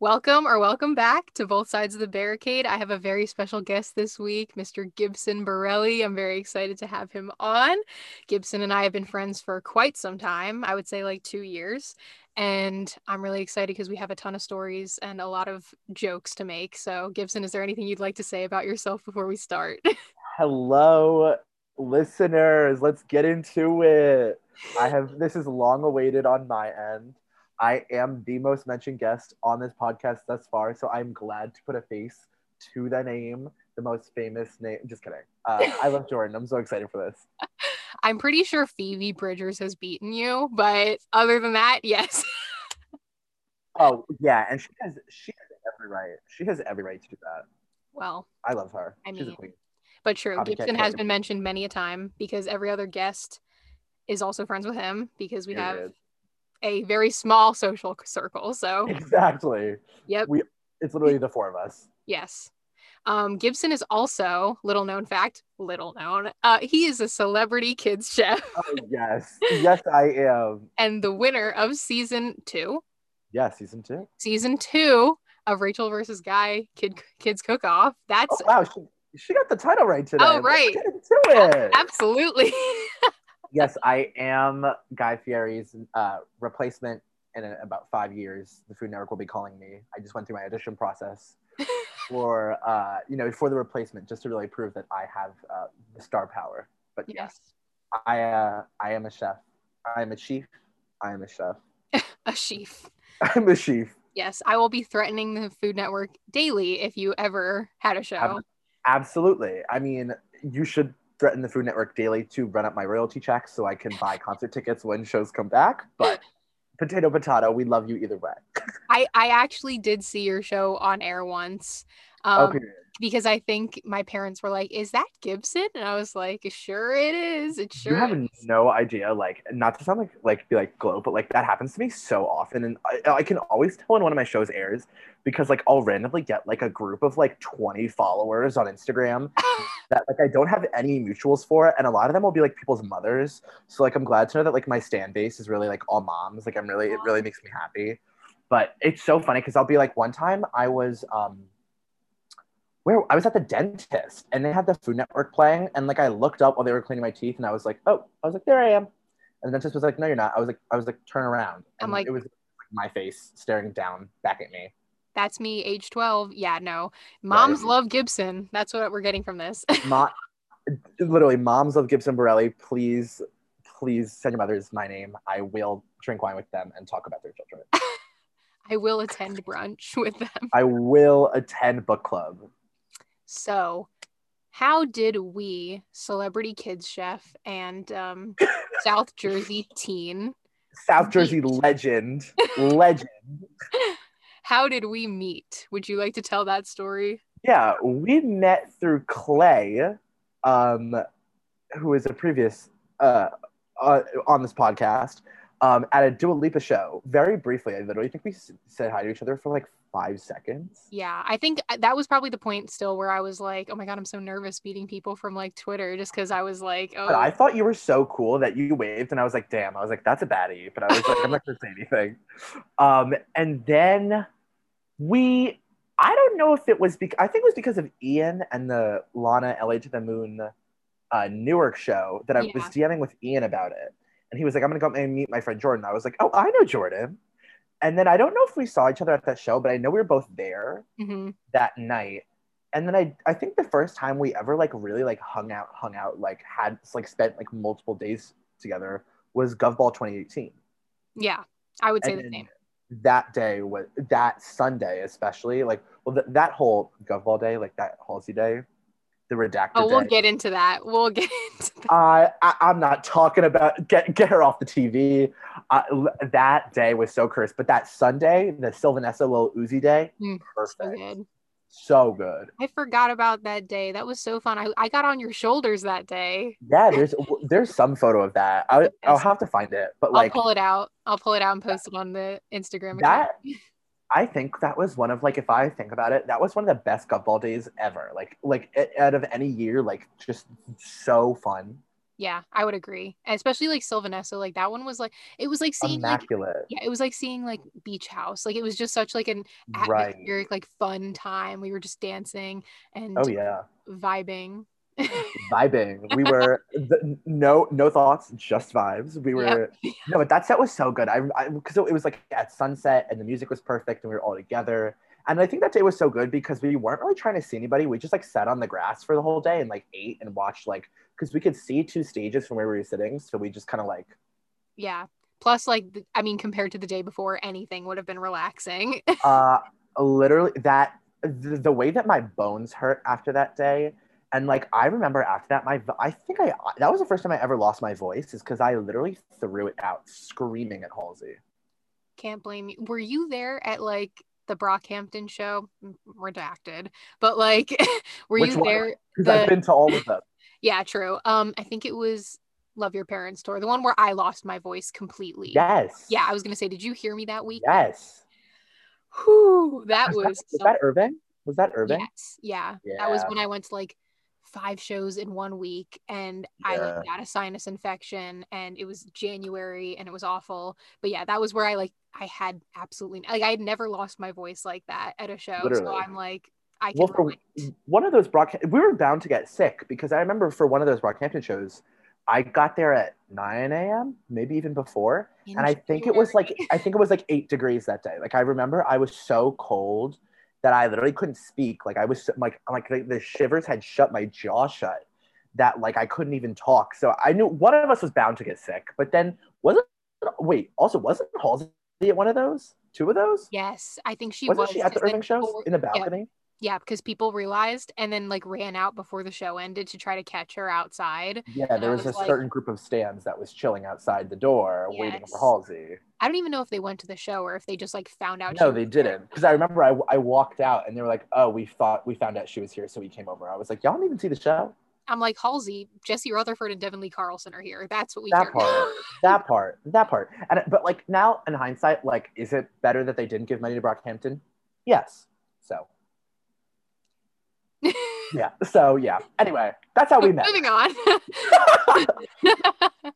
Welcome or welcome back to both sides of the barricade. I have a very special guest this week, Mr. Gibson Borelli. I'm very excited to have him on. Gibson and I have been friends for quite some time, I would say like two years. And I'm really excited because we have a ton of stories and a lot of jokes to make. So, Gibson, is there anything you'd like to say about yourself before we start? Hello, listeners. Let's get into it. I have this is long awaited on my end. I am the most mentioned guest on this podcast thus far, so I'm glad to put a face to the name, the most famous name. Just kidding. Uh, I love Jordan. I'm so excited for this. I'm pretty sure Phoebe Bridgers has beaten you, but other than that, yes. oh yeah, and she has she has every right. She has every right to do that. Well, I love her. I She's mean, a queen. but true, Copycat Gibson has been mentioned many a time because every other guest is also friends with him because we have. A very small social circle. So, exactly. yep, We it's literally the four of us. yes. Um, Gibson is also little known fact, little known. Uh, he is a celebrity kids chef Oh yes, yes I am. and the winner of season two. Yeah, season two. Season two of Rachael versus Guy Kid Kids Cook Off. That's Oh wow, she, she got the title right today. Oh, Let's right. get into it. absolutely. Yes, I am Guy Fieri's uh, replacement in a, about five years. The Food Network will be calling me. I just went through my audition process for, uh, you know, for the replacement, just to really prove that I have uh, the star power. But yes, yes. I, uh, I am a chef. I am a chief. I am a chef. A sheaf. I'm a chief. Yes, I will be threatening the Food Network daily if you ever had a show. Absolutely. I mean, you should threaten the Food Network daily to run up my royalty checks so I can buy concert tickets when shows come back. But potato, potato, we love you either way. I I actually did see your show on air once. Um, period. Because I think my parents were like, "Is that Gibson?" And I was like, "Sure, it is. It sure you have is." no idea like not to sound like like be like glow but like that happens to me so often and I, I can always tell when one of my shows airs because like i'll randomly get like a group of like 20 followers on instagram that like i don't have any mutuals for and a lot of them will be like people's mothers so like i'm glad to know that like my stand base is really like all moms like i'm really it really makes me happy but it's so funny because i'll be like one time i was um where I was at the dentist and they had the Food Network playing, and like I looked up while they were cleaning my teeth, and I was like, oh, I was like, there I am, and the dentist was like, no, you're not. I was like, I was like, turn around. I'm And like- it was my face staring down back at me. That's me, age twelve. Yeah, no, moms Right. love Gibson. That's what we're getting from this. Ma- literally, moms love Gibson Borelli, please, please send your mothers my name. I will drink wine with them and talk about their children. I will attend brunch with them. I will attend book club. So, how did we, celebrity kids chef and um, South Jersey teen, South Jersey legend, legend. how did we meet? Would you like to tell that story? Yeah, we met through Clay, um, who is a previous uh, uh, on this podcast, um, at a Dua Lipa show. Very briefly, I literally think we said hi to each other for like five seconds. Yeah, I think uh, that was probably the point still where I was like, oh my God, I'm so nervous meeting people from like Twitter just because I was like, oh, But I thought you were so cool that you waved, and I was like, "Damn!" I was like, "That's a baddie," but I was like, "I'm not gonna say anything." Um, and then we, I don't know if it was because I think it was because of Ian and the Lana LA to the Moon uh, Newark show that I was DMing with Ian about it, and he was like, "I'm gonna go and meet my friend Jordan." I was like, "Oh, I know Jordan." And then I don't know if we saw each other at that show, but I know we were both there mhm. that night and then I, I think the first time we ever like really like hung out hung out like had like spent like multiple days together was govball 2018 yeah, I would say and the same. that day was that sunday especially like well th- that whole govball day like that halsey day the redacted Oh, we'll day get into that. We'll get into that. I, I i'm not talking about get get her off the tv l- that day was so cursed but that sunday the sylvanessa Lil Uzi day Mm, So good. so good I forgot about that day. That was so fun. I, I got on your shoulders that day. Yeah, there's there's some photo of that. I, I'll have to find it, but like I'll pull it out. I'll pull it out and post it on the Instagram. account. that, I think that was one of like if I think about it, that was one of the best Gov Ball days ever. Like like out of any year, like just so fun. Yeah, I would agree. Especially like Sylvan Esso, like that one was like it was like seeing like yeah, it was like seeing like Beach House. Like it was just such like an Right. atmospheric, like fun time. We were just dancing and Oh yeah. vibing. Vibing. We were no no thoughts, just vibes. We were Yep. no, but that set was so good. I because it was like at sunset and the music was perfect and we were all together. And I think that day was so good because we weren't really trying to see anybody. We just like sat on the grass for the whole day and like ate and watched like because we could see two stages from where we were sitting. So we just kind of like yeah. Plus, like I mean, compared to the day before, anything would have been relaxing. uh literally that the, the way that my bones hurt after that day and like i remember after that my i think i that was the first time i ever lost my voice is because i literally threw it out screaming at halsey Can't blame you. Were you there at like the Brockhampton show? Redacted. But like, were Which you one? there? The- i've been to all of them Yeah, true. Um, I think it was Love Your Parents tour, the one where I lost my voice completely. yes Yeah, I was gonna say, did you hear me that week? yes Whew, that was, was, that, was so- that irving was that irving Yes, yeah. That was when I went to like five shows in one week and I like got a sinus infection and it was January and it was awful. But yeah, that was where I like I had absolutely like I had never lost my voice like that at a show. So I'm like I well for relate. one of those broadcast we were bound to get sick because i remember for one of those brockhampton shows i got there at 9 a.m maybe even before and I think it was like I think it was like eight degrees that day. Like I remember I was so cold that I literally couldn't speak. Like I was like like the, shivers had shut my jaw shut. That like I couldn't even talk. So I knew one of us was bound to get sick. But then wasn't wait also wasn't Halsey at one of those? Two of those? Yes, I think she wasn't was she at the Irving shows in the balcony? Yeah, because people realized and then like ran out before the show ended to try to catch her outside. Yeah, And there was, was a like- certain group of stands that was chilling outside the door waiting for Halsey. I don't even know if they went to the show or if they just like found out. No, they didn't. Because I remember I, I walked out and they were like, "Oh, we thought we found out she was here, so we came over." I was like, "Y'all didn't even see the show." I'm like Halsey, Jesse Rutherford, and Devon Lee Carlson are here. That's what we That care part. that part, that part. And but like now in hindsight, like, is it better that they didn't give money to Brockhampton? Yes. So yeah. So yeah. Anyway, that's how we met. Moving on.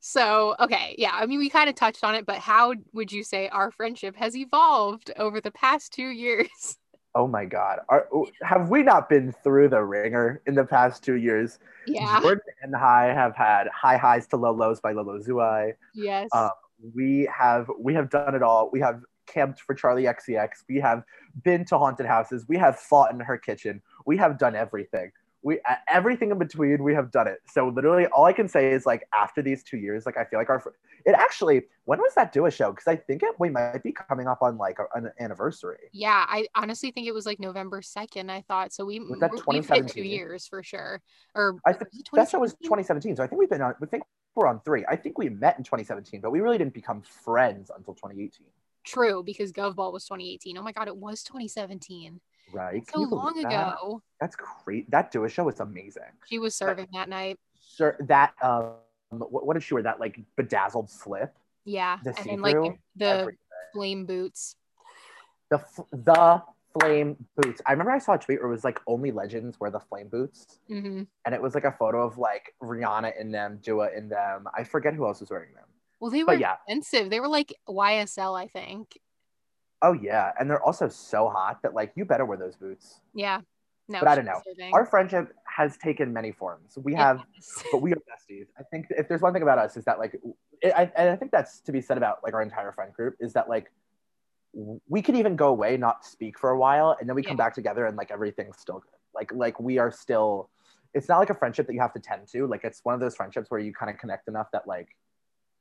so, okay, yeah, I mean, we kind of touched on it, but how would you say our friendship has evolved over the past two years? oh my God. Are, have we not been through the ringer in the past two years? Yeah. Jordan and I have had high highs to low lows by Lolo Zouai. Yes. Um, we have we have done it all. We have camped for Charli XCX. We have been to haunted houses. We have fought in her kitchen. We have done everything. We everything in between. We have done it. So literally, all I can say is like after these two years, like I feel like our it actually. When was that Dua show? Because I think it we might be coming up on like an anniversary. yeah, I honestly think it was like November 2nd, I thought. So we, Was that we- hit two 2017? years for sure. Or I think that show was 2017? 2017. So I think we've been on. We think we're on three. I think we met in 2017, but we really didn't become friends until 2018. True, because GovBall was 2018. Oh my God, it was 2017. Right? So Can long that? ago. That's great. That Dua show was amazing. She was serving that night. Sir, that um, what, what did she wear? That like bedazzled slip, Yeah. the and then like the Everything. flame boots. the f- the flame boots. I remember I saw a tweet where it was like only legends wear the flame boots, hmm and it was like a photo of like Rihanna in them, Dua in them. I forget who else was wearing them. Well, they were But yeah, expensive. They were like YSL, I think. oh yeah, and they're also so hot that like you better wear those boots. Yeah. No, But I don't know. Our friendship has taken many forms. We have but we are besties. I think if there's one thing about us is that like, it, I, and I think that's to be said about like our entire friend group is that like we could even go away, not speak for a while, and then we come back together and like everything's still good. Like like we are still. It's not like a friendship that you have to tend to. Like it's one of those friendships where you kind of connect enough that like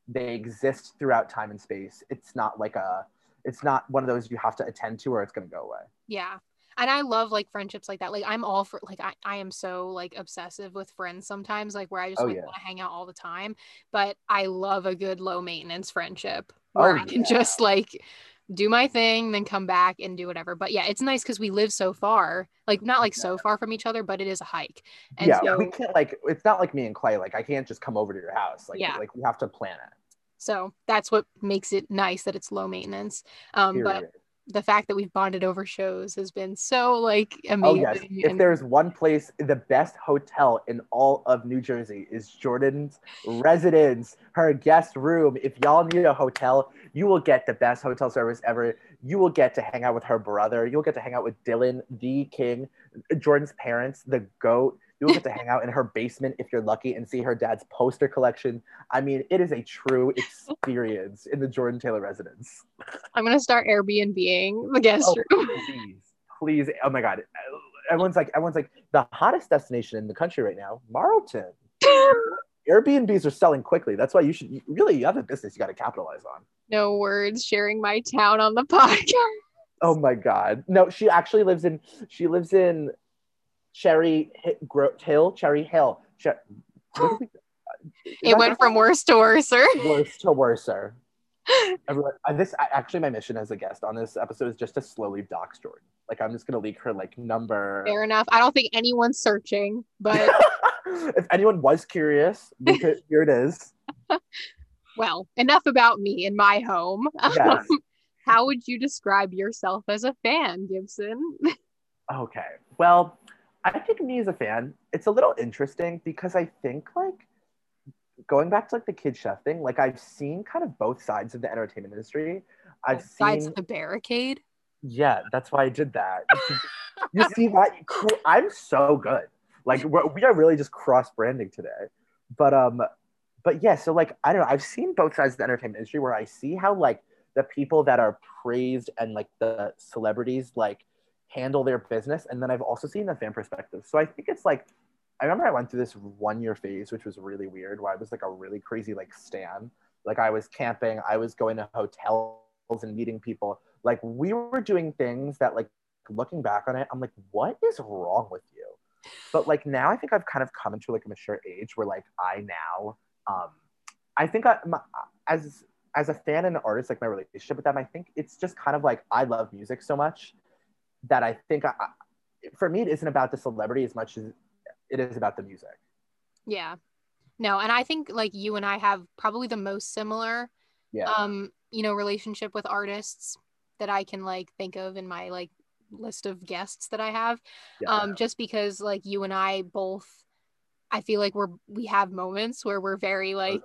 they exist throughout time and space. It's not like a. It's not one of those you have to attend to or it's gonna go away. Yeah. And I love like friendships like that. Like I'm all for like I, I am so like obsessive with friends sometimes, like where I just Oh, like, yeah. want to hang out all the time. But I love a good low maintenance friendship oh, where Oh, I can yeah. just like do my thing, then come back and do whatever. But yeah, it's nice because we live so far. Like not like so far from each other, but it is a hike. And yeah, so we can't like. It's not like me and Clay. Like I can't just come over to your house. Like Yeah. like we have to plan it. So that's what makes it nice that it's low maintenance. Um but the fact that we've bonded over shows has been so like amazing. Oh yes. If there's one place, the best hotel in all of New Jersey is Jordan's residence, her guest room. If y'all need a hotel, you will get the best hotel service ever. You will get to hang out with her brother. You'll get to hang out with Dylan, the king, Jordan's parents, the goat. You'll get to hang out in her basement if you're lucky and see her dad's poster collection. I mean, it is a true experience in the Jordan Taylor residence. I'm gonna start Airbnb-ing the guest Oh, room. please, please. Oh my God. Everyone's like, everyone's like, the hottest destination in the country right now, Marlton. Airbnbs are selling quickly. That's why you should you- really you have a business you got to capitalize on. no words sharing my town on the podcast. Oh my God. No, she actually lives in she lives in Cherry Hill, Cherry Hill. Cher- we- It went from worse to worser. worse to worser. Everyone, uh, this actually my mission as a guest on this episode is just to slowly dox Jordan. Like I'm just gonna leak her like number. Fair enough. I don't think anyone's searching, but if anyone was curious, could, here it is. well, enough about me and my home. Yes. How would you describe yourself as a fan, Gibson? Okay. Well, I think me as a fan, it's a little interesting because I think like going back to like the kid chef thing, like I've seen kind of both sides of the entertainment industry. I've Besides seen the barricade. yeah, that's why I did that. you see that? I'm so good. Like we are really just cross branding today. But um, but yeah. So like I don't know. I've seen both sides of the entertainment industry where I see how like the people that are praised and like the celebrities like handle their business, and then I've also seen the fan perspective. So I think it's like I remember I went through this one year phase, which was really weird, where I was like a really crazy like stan. Like I was camping, I was going to hotels and meeting people. Like we were doing things that like looking back on it, I'm like, what is wrong with you? But like now, I think I've kind of come into like a mature age where like I now, um, I think I my, as as a fan and an artist, like my relationship with them, I think it's just kind of like I love music so much that I think I, for me it isn't about the celebrity as much as it is about the music. Yeah. No, and I think like you and I have probably the most similar Yeah. um, you know, relationship with artists that I can like think of in my like list of guests that I have. yeah. Um, just because like you and I both I feel like we're we have moments where we're very like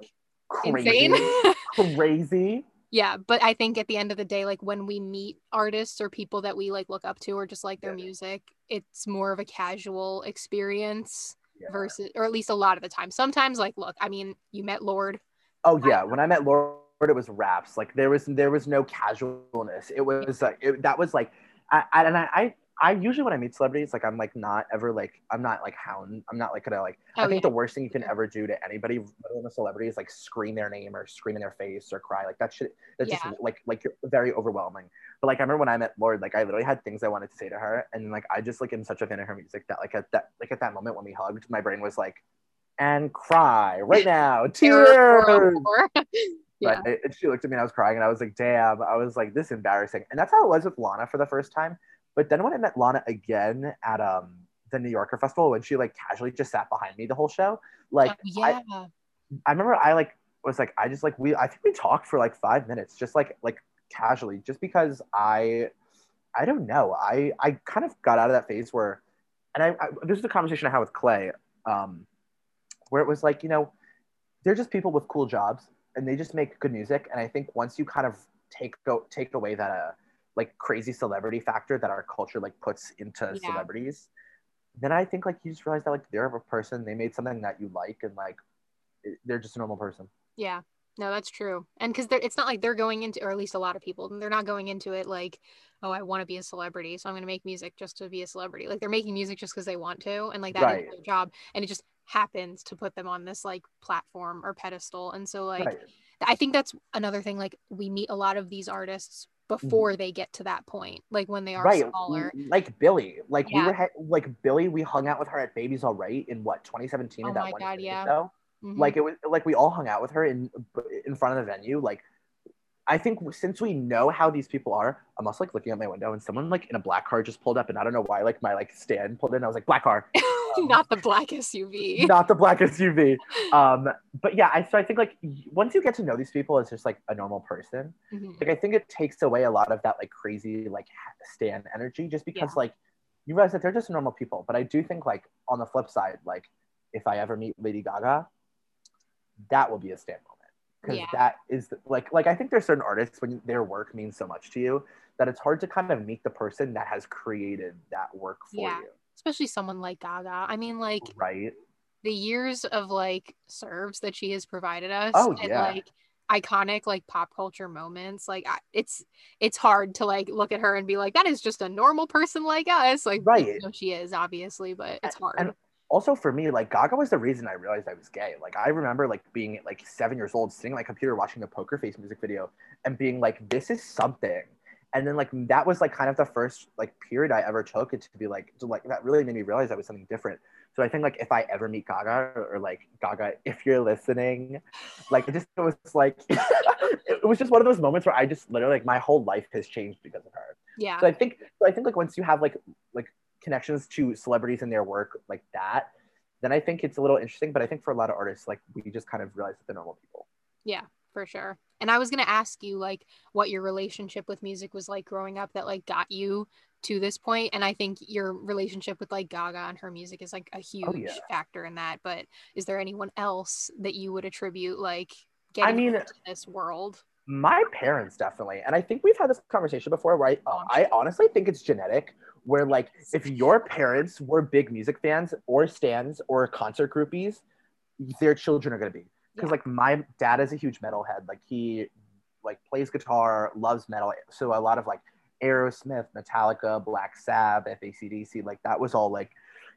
crazy, insane. crazy. Yeah, but I think at the end of the day, like when we meet artists or people that we like look up to or just like their Yeah. music, it's more of a casual experience Yeah. versus or at least a lot of the time. Sometimes like look, I mean, you met Lorde. Oh yeah, when I met Lorde, it was raps. Like there was there was no casualness. It was like it, that was like, I, I and I, I I usually when I meet celebrities, like I'm like not ever like I'm not like hound. I'm not like gonna like. I Oh, think yeah. the worst thing you can ever do to anybody, a celebrity, is like scream their name or scream in their face or cry. Like that shit. That's Yeah. just like like you're very overwhelming. But like I remember when I met Lorde, like I literally had things I wanted to say to her, and like I just like am such a fan of her music that like at that like at that moment when we hugged, my brain was like, and cry right now, tears. yeah. Right? And she looked at me and I was crying and I was like, damn, I was like, this is embarrassing. And that's how it was with Lana for the first time. But then when I met Lana again at um the New Yorker Festival, when she like casually just sat behind me the whole show, like Oh, yeah. I, I remember I like was like, I just like we I think we talked for like five minutes, just like like casually, just because I I don't know. I I kind of got out of that phase where and I, I this is a conversation I had with Clay, um, where it was like, you know, they're just people with cool jobs and they just make good music. And I think once you kind of take go take away that uh like crazy celebrity factor that our culture like puts into Yeah. celebrities, then I think like you just realize that like they're a person, they made something that you like, and like they're just a normal person. Yeah, no, that's true. And because it's not like they're going into, or at least a lot of people, they're not going into it like, oh, I want to be a celebrity, so I'm going to make music just to be a celebrity. Like they're making music just because they want to, and like that is Right. their job, and it just happens to put them on this like platform or pedestal. And so like right. I think that's another thing. Like we meet a lot of these artists before they get to that point, like when they are Mm-hmm. right smaller. like Billie like we were ha- like Billie we hung out with her at Baby's All Right in what 2017 Oh in that my one God, yeah. Mhm. like it was like we all hung out with her in in front of the venue like I think since we know how these people are, I'm also like looking at my window and someone like in a black car just pulled up and I don't know why like my like stand pulled in. I was like black car, um, not the black SUV. not the black SUV. Um, but yeah, I so I think like once you get to know these people as just like a normal person, Mhm. like I think it takes away a lot of that like crazy like stand energy just because Yeah. like you realize that they're just normal people. But I do think like on the flip side, like if I ever meet Lady Gaga, that will be a stand moment because Yeah. that is like like I think there's certain artists when their work means so much to you that it's hard to kind of meet the person that has created that work for Yeah. you, Especially someone like Gaga. I mean, like right? the years of like serves that she has provided us Oh, and yeah. like iconic like pop culture moments like I, it's it's hard to like look at her and be like that is just a normal person like us like Right. even though she is obviously but it's hard and also for me, like Gaga was the reason I realized I was gay. Like I remember like being like seven years old, sitting at my computer watching the Poker Face music video and being like, "This is something." And then like that was like kind of the first like period I ever took it to be like to like that really made me realize I was something different. So I think like if I ever meet Gaga or, like Gaga, if you're listening, like it just it was like it was just one of those moments where I just literally like my whole life has changed because of her. yeah So I think so I think like once you have like like connections to celebrities and their work like that, then I think it's a little interesting. But I think for a lot of artists, like we just kind of realize that they're normal people. yeah for sure and i was going to ask you like what your relationship with music was like growing up that like got you to this point. and i think your relationship with like gaga and her music is like a oh, huge Oh, yeah. factor in that but is there anyone else that you would attribute like getting mean- into this world My parents definitely, and I think we've had this conversation before. Where I, Oh, I honestly think it's genetic. Where like if your parents were big music fans or stands or concert groupies, their children are gonna be. Because Yeah. like my dad is a huge metalhead. Like he like plays guitar, loves metal. So a lot of like Aerosmith, Metallica, Black Sabbath, ACDC, like that was all like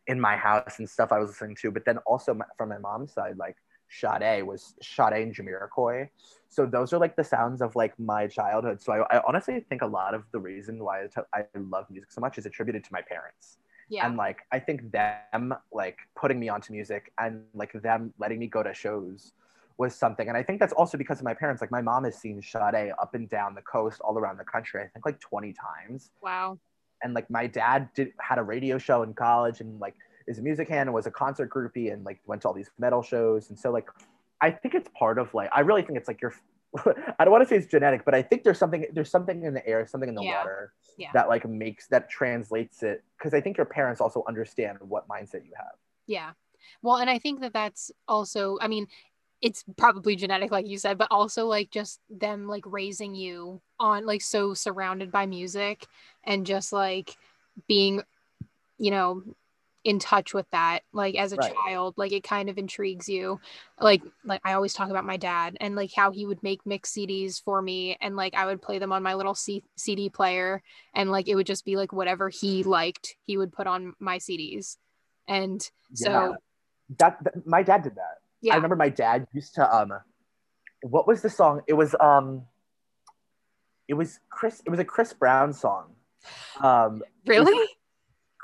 in my house and stuff I was listening to. But then also my, from my mom's side, like Sade was Sade and Jamiroquai. So those are like the sounds of like my childhood. So I, I honestly think a lot of the reason why I, t- I love music so much is attributed to my parents. yeah And like I think them like putting me onto music and like them letting me go to shows was something. And I think that's also because of my parents. Like my mom has seen Sade up and down the coast, all around the country. I think like 20 times. wow And like my dad did had a radio show in college and like is a music hand and was a concert groupie and like went to all these metal shows. And so like I think it's part of like I really think it's like your I don't want to say it's genetic, but I think there's something there's something in the air, something in the Yeah. water Yeah. that like makes that translates it because I think your parents also understand what mindset you have. Yeah. Well, and I think that that's also, I mean, it's probably genetic, like you said, but also like just them like raising you on like so surrounded by music and just like being, you know, in touch with that like as a Right. child like it kind of intrigues you like like i always talk about my dad and like how he would make mix cds for me and like i would play them on my little C- cd player and like it would just be like whatever he liked he would put on my cds and so Yeah. That, that my dad did that. yeah I remember my dad used to um what was the song? It was um it was Chris it was a Chris Brown song. Um really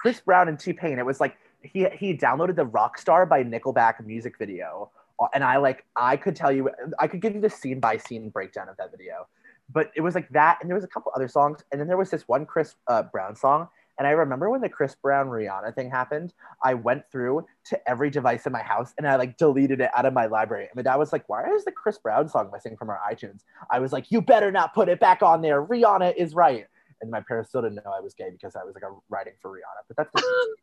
Chris Brown and T Pain. It was like he he downloaded the Rockstar by Nickelback music video, uh, and I like I could tell you I could give you the scene by scene breakdown of that video, but it was like that, and there was a couple other songs, and then there was this one Chris uh, Brown song. And I remember when the Chris Brown Rihanna thing happened, I went through to every device in my house and I like deleted it out of my library. And my dad was like, Why is the Chris Brown song missing from our iTunes? I was like, You better not put it back on there. Rihanna is right and my parents still didn't know I was gay because I was like a writing for Rihanna. But that's um, different.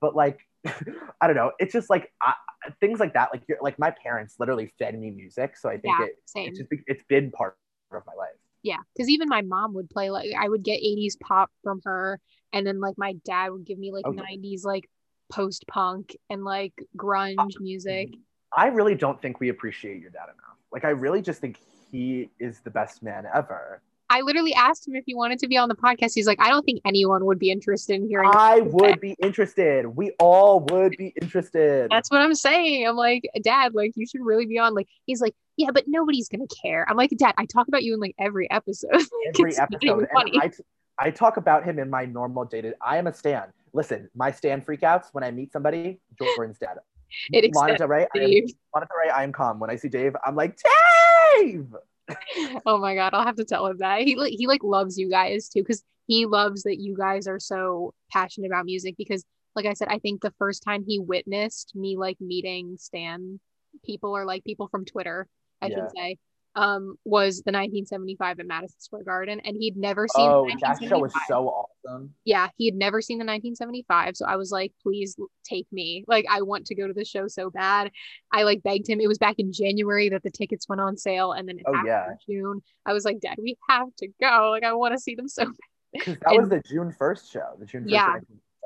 but like I don't know. It's just like I, things like that. Like you're like my parents literally fed me music, so I think Yeah, it same. it's just it's been part of my life. Yeah, because even my mom would play like I would get 80s pop from her, and then like my dad would give me like yeah. 90s like post punk and like grunge music. I really don't think we appreciate your dad enough. Like I really just think he is the best man ever. I literally asked him if he wanted to be on the podcast. He's like, I don't think anyone would be interested in hearing. I would be interested. We all would be interested. That's what I'm saying. I'm like, Dad, like you should really be on. Like he's like, yeah, but nobody's gonna care. I'm like, Dad, I talk about you in like every episode. every It's not episode. funny. I, t- I talk about him in my normal dated. I am a stan. Listen, my stan freakouts when I meet somebody, Jordan's dad. It extends Del I am. Lana Del I am calm. When I see Dave, I'm like, Dave! Oh my god, I'll have to tell him that. He he like loves you guys too because he loves that you guys are so passionate about music because like I said, I think the first time he witnessed me like meeting Stan people or like people from Twitter, I Yeah. should say, um, was the 1975 at Madison Square Garden, and he'd never seen. Oh, the that show was 1975. so awesome. Yeah, he had never seen the 1975, so I was like, "Please take me! Like, I want to go to the show so bad." I like begged him. It was back in January that the tickets went on sale, and then Oh, yeah. June. I was like, "Dad, we have to go! Like, I want to see them so bad." Because that And- was the June first show. The June first. Yeah.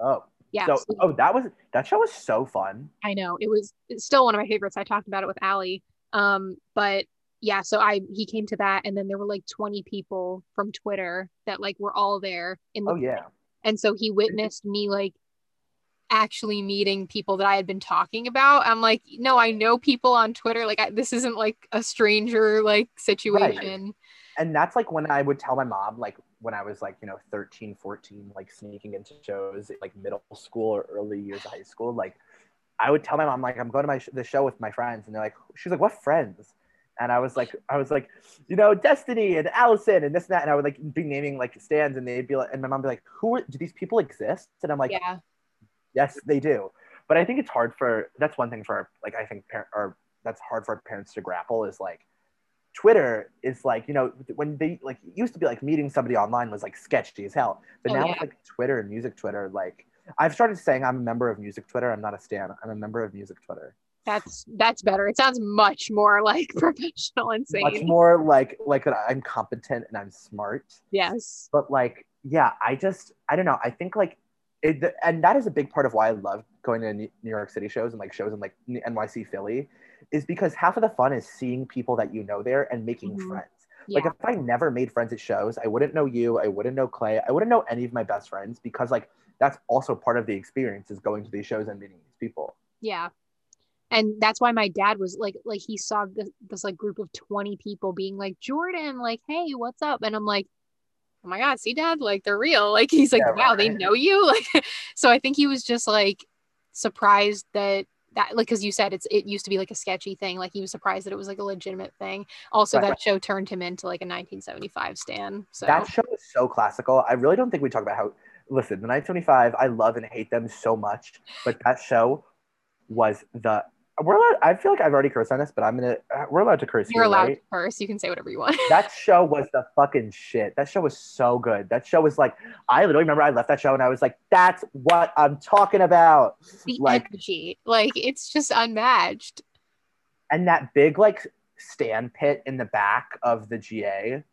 Oh, Yeah, so so- oh, that was that show was so fun. I know it was still one of my favorites. I talked about it with Allie. Um, but yeah, so I he came to that, and then there were like 20 people from Twitter that like were all there in the Oh yeah. and so he witnessed me like actually meeting people that I had been talking about. I'm like, no, I know people on Twitter. Like I, this isn't like a stranger like situation. and that's like when I would tell my mom, like when I was like, you know, 13, 14, like sneaking into shows like middle school or early years of high school, like I would tell my mom, like, I'm going to my sh- the show with my friends. And they're like, she's like, what friends? And I was like, I was like, you know, Destiny and Allison and this and that. And I would like be naming like stands and they'd be like, and my mom would be like, who do these people exist? And I'm like, yeah, yes, they do. But I think it's hard for, that's one thing for like, I think parent or that's hard for parents to grapple is like, Twitter is like, you know, when they like it used to be like meeting somebody online was like sketchy as hell. But Oh, now yeah. it's like Twitter and music Twitter, like I've started saying I'm a member of music Twitter. I'm not a stan. I'm a member of music Twitter. That's that's better. It sounds much more like professional and sane. Much more like like that I'm competent and I'm smart. Yes. But like, yeah, I just I don't know. I think like it, and that is a big part of why I love going to New York City shows and like shows in like NYC Philly is because half of the fun is seeing people that you know there and making Mhm. friends. Yeah. Like if I never made friends at shows, I wouldn't know you, I wouldn't know Clay, I wouldn't know any of my best friends because like that's also part of the experience is going to these shows and meeting these people. Yeah. And that's why my dad was like, like he saw this, this like group of 20 people being like, Jordan, like, hey, what's up? And I'm like, oh my God, see dad, like they're real. Like he's like, Yeah, wow, they know you. Like, so I think he was just like surprised that that like because you said it's it used to be like a sketchy thing. Like he was surprised that it was like a legitimate thing. Also, Right. that show turned him into like a 1975 stan. So That show is so classical. I really don't think we talk about how listen, the 925, I love and hate them so much, but that show was the we're allowed, I feel like I've already cursed on this, but I'm gonna uh, we're allowed to curse you're here, allowed right? to curse. You can say whatever you want. that show was the fucking shit. That show was so good. That show was like, I literally remember I left that show and I was like, that's what I'm talking about. the Like- energy, like it's just unmatched. And that big like stand pit in the back of the GA, It's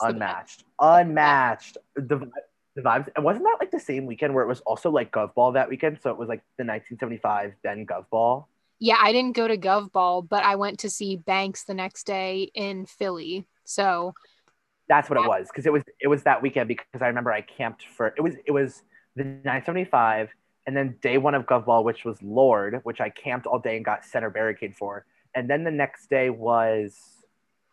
the unmatched, unmatched. The, the vibes. And wasn't that like the same weekend where it was also like Gov Ball that weekend? So it was like the 1975, then Gov Ball. Yeah, I didn't go to Gov Ball, but I went to see Banks the next day in Philly. So That's what it was because it was it was that weekend because I remember I camped for it was it was the 975 and then day one of Gov Ball which was Lorde which I camped all day and got center barricade for and then the next day was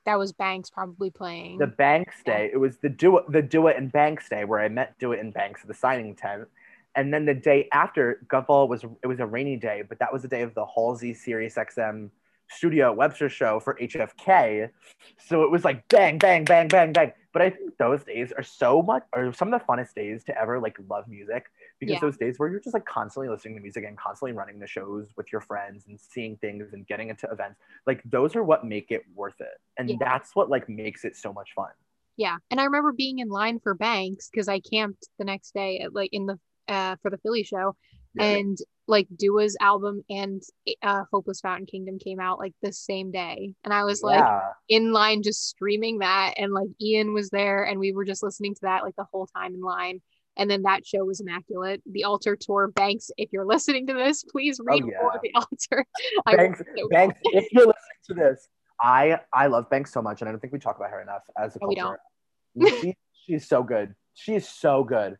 that was Banks probably playing. the Banks day it was the Dua the Dua and Banks day where I met Dua and Banks at the signing tent and then the day after Gov Ball was it was a rainy day but that was the day of the Halsey Sirius XM studio Webster show for HFK so it was like bang, bang, bang, bang, bang. But I think those days are so much, are some of the funnest days to ever like love music because Yeah. those days where you're just like constantly listening to music and constantly running the shows with your friends and seeing things and getting into events, like those are what make it worth it. And Yeah. that's what like makes it so much fun. yeah, and I remember being in line for Banks because I camped the next day at like in the uh for the Philly show, and like Dua's album and uh Hopeless Fountain Kingdom came out like the same day, and I was like yeah. in line just streaming that, and like Ian was there, and we were just listening to that like the whole time in line. And then that show was immaculate. The Altar Tour, Banks. If you're listening to this, please read Oh, yeah. more of the Altar. Banks, so Banks, if you're listening to this, I I love Banks so much, and I don't think we talk about her enough as a No, we culture. she, she's so good. She's so good.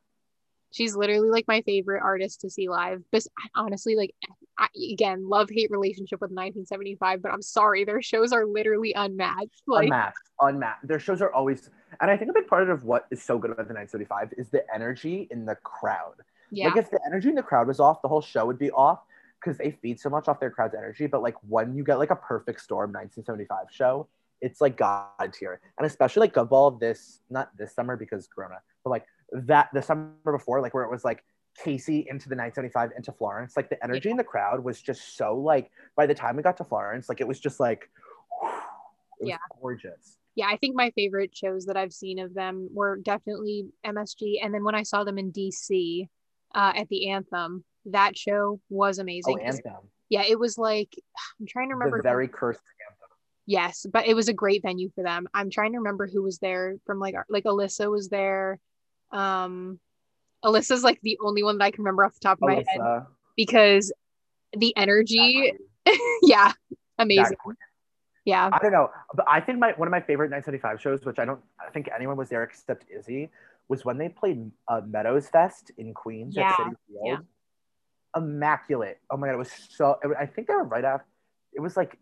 She's literally like my favorite artist to see live. But honestly, like I, again, love hate relationship with 1975. But I'm sorry, their shows are literally unmatched. Like unmatched, unmatched. Their shows are always, and I think a big part of what is so good about the 975 is the energy in the crowd. yeah, Like if the energy in the crowd was off, the whole show would be off because they feed so much off their crowd's energy. But like when you get like a perfect storm 1975 show, it's like god tier and especially like of all this not this summer because corona but like that the summer before like where it was like casey into the 975 into florence like the energy in the crowd was just so like by the time we got to florence like it was just like it was Yeah. gorgeous yeah, I think my favorite shows that I've seen of them were definitely MSG. And then when I saw them in DC uh, at the Anthem, that show was amazing. oh anthem Yeah, it was like, I'm trying to remember. the who- very cursed anthem yes, but it was a great venue for them. I'm trying to remember who was there from like, like Alyssa was there. Um, Alyssa's like the only one that I can remember off the top of my head because the energy, yeah, amazing. Yeah. I don't know, but I think my one of my favorite 975 shows, which I don't I think anyone was there except Izzy, was when they played uh, Meadows Fest in Queens Yeah, at Citi Field. yeah. Immaculate. Oh my god, it was so. it- I think they were right after. It was like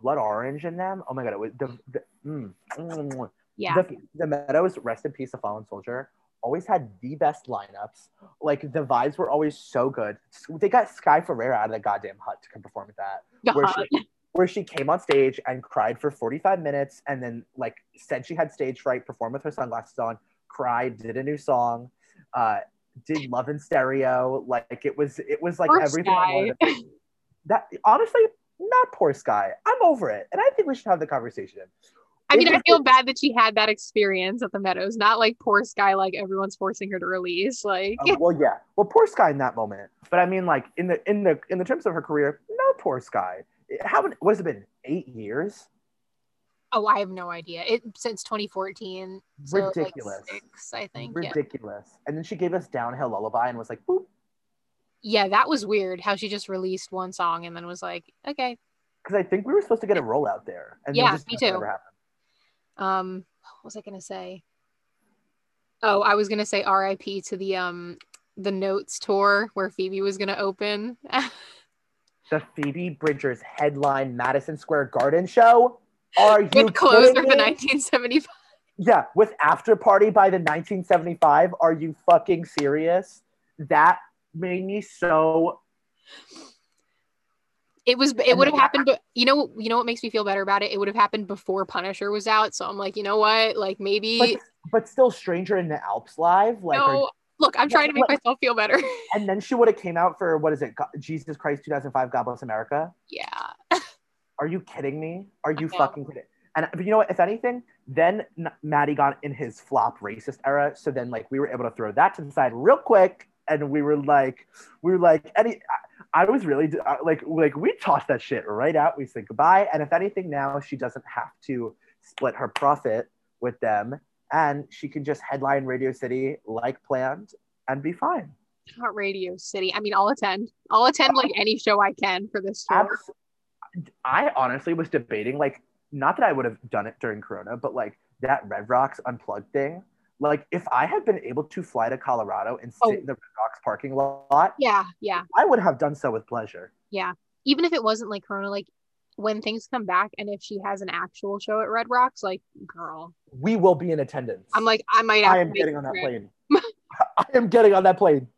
blood orange in them. Oh my god, it was the, the mm, mm, mm. Yeah. the, the Meadows. Rest in peace, the fallen soldier. Always had the best lineups. Like the vibes were always so good. They got Sky Ferreira out of the goddamn hut to come perform at that where she, where she came on stage and cried for 45 minutes and then like said she had stage fright, performed with her sunglasses on, cried, did a new song, uh, did love in stereo. Like it was it was like Poor everything. That honestly, not poor Sky. I'm over it. And I think we should have the conversation. I mean, I feel bad that she had that experience at the Meadows, not like poor Sky, like everyone's forcing her to release. Like, Uh, well, yeah. Well, poor Sky in that moment. But I mean, like in the in the in the terms of her career, no poor Sky. How many- what has it been? Eight years? oh, I have no idea. It since 2014, so like Ridiculous. six, I think. Yeah. ridiculous. And then she gave us Downhill Lullaby and was like, boop. yeah, that was weird. How she just released one song and then was like, okay. Because I think we were supposed to get a rollout there. And Yeah, just me too. Um, what was I gonna say? Oh, I was gonna say R.I.P. to the um the Notes tour where Phoebe was gonna open. The Phoebe Bridgers headline Madison Square Garden show. Are you With kidding for the 1975. Yeah, with After Party by the 1975. Are you fucking serious? That made me so. It was. It would have happened. But you know. You know what makes me feel better about it? It would have happened before Punisher was out. So I'm like, you know what? Like maybe. But, but still, Stranger in the Alps live. Like, no. Look, I'm trying to make What- myself feel better. and then she would have came out for what is it? God, Jesus Christ 2005 God Bless America. yeah. Are you kidding me? Are you fucking kidding? And but you know what? If anything, then Matty got in his flop racist era. So then, like, we were able to throw that to the side real quick, and we were like, we were like, any. I, was really uh, like, like we tossed that shit right out. We said goodbye, and if anything, now she doesn't have to split her profit with them, and she can just headline Radio City like planned and be fine. Not Radio City. I mean, I'll attend. I'll attend like any show I can for this tour. Abs- I honestly was debating, like, not that I would have done it during Corona, but like that Red Rocks unplugged thing. Like, if I had been able to fly to Colorado and sit Oh. in the Red Rocks parking lot, Yeah, yeah, I would have done so with pleasure. yeah. Even if it wasn't like Corona, like when things come back and if she has an actual show at Red Rocks, like girl, We will be in attendance. I'm like I might. I am getting on that plane. I am getting on that plane.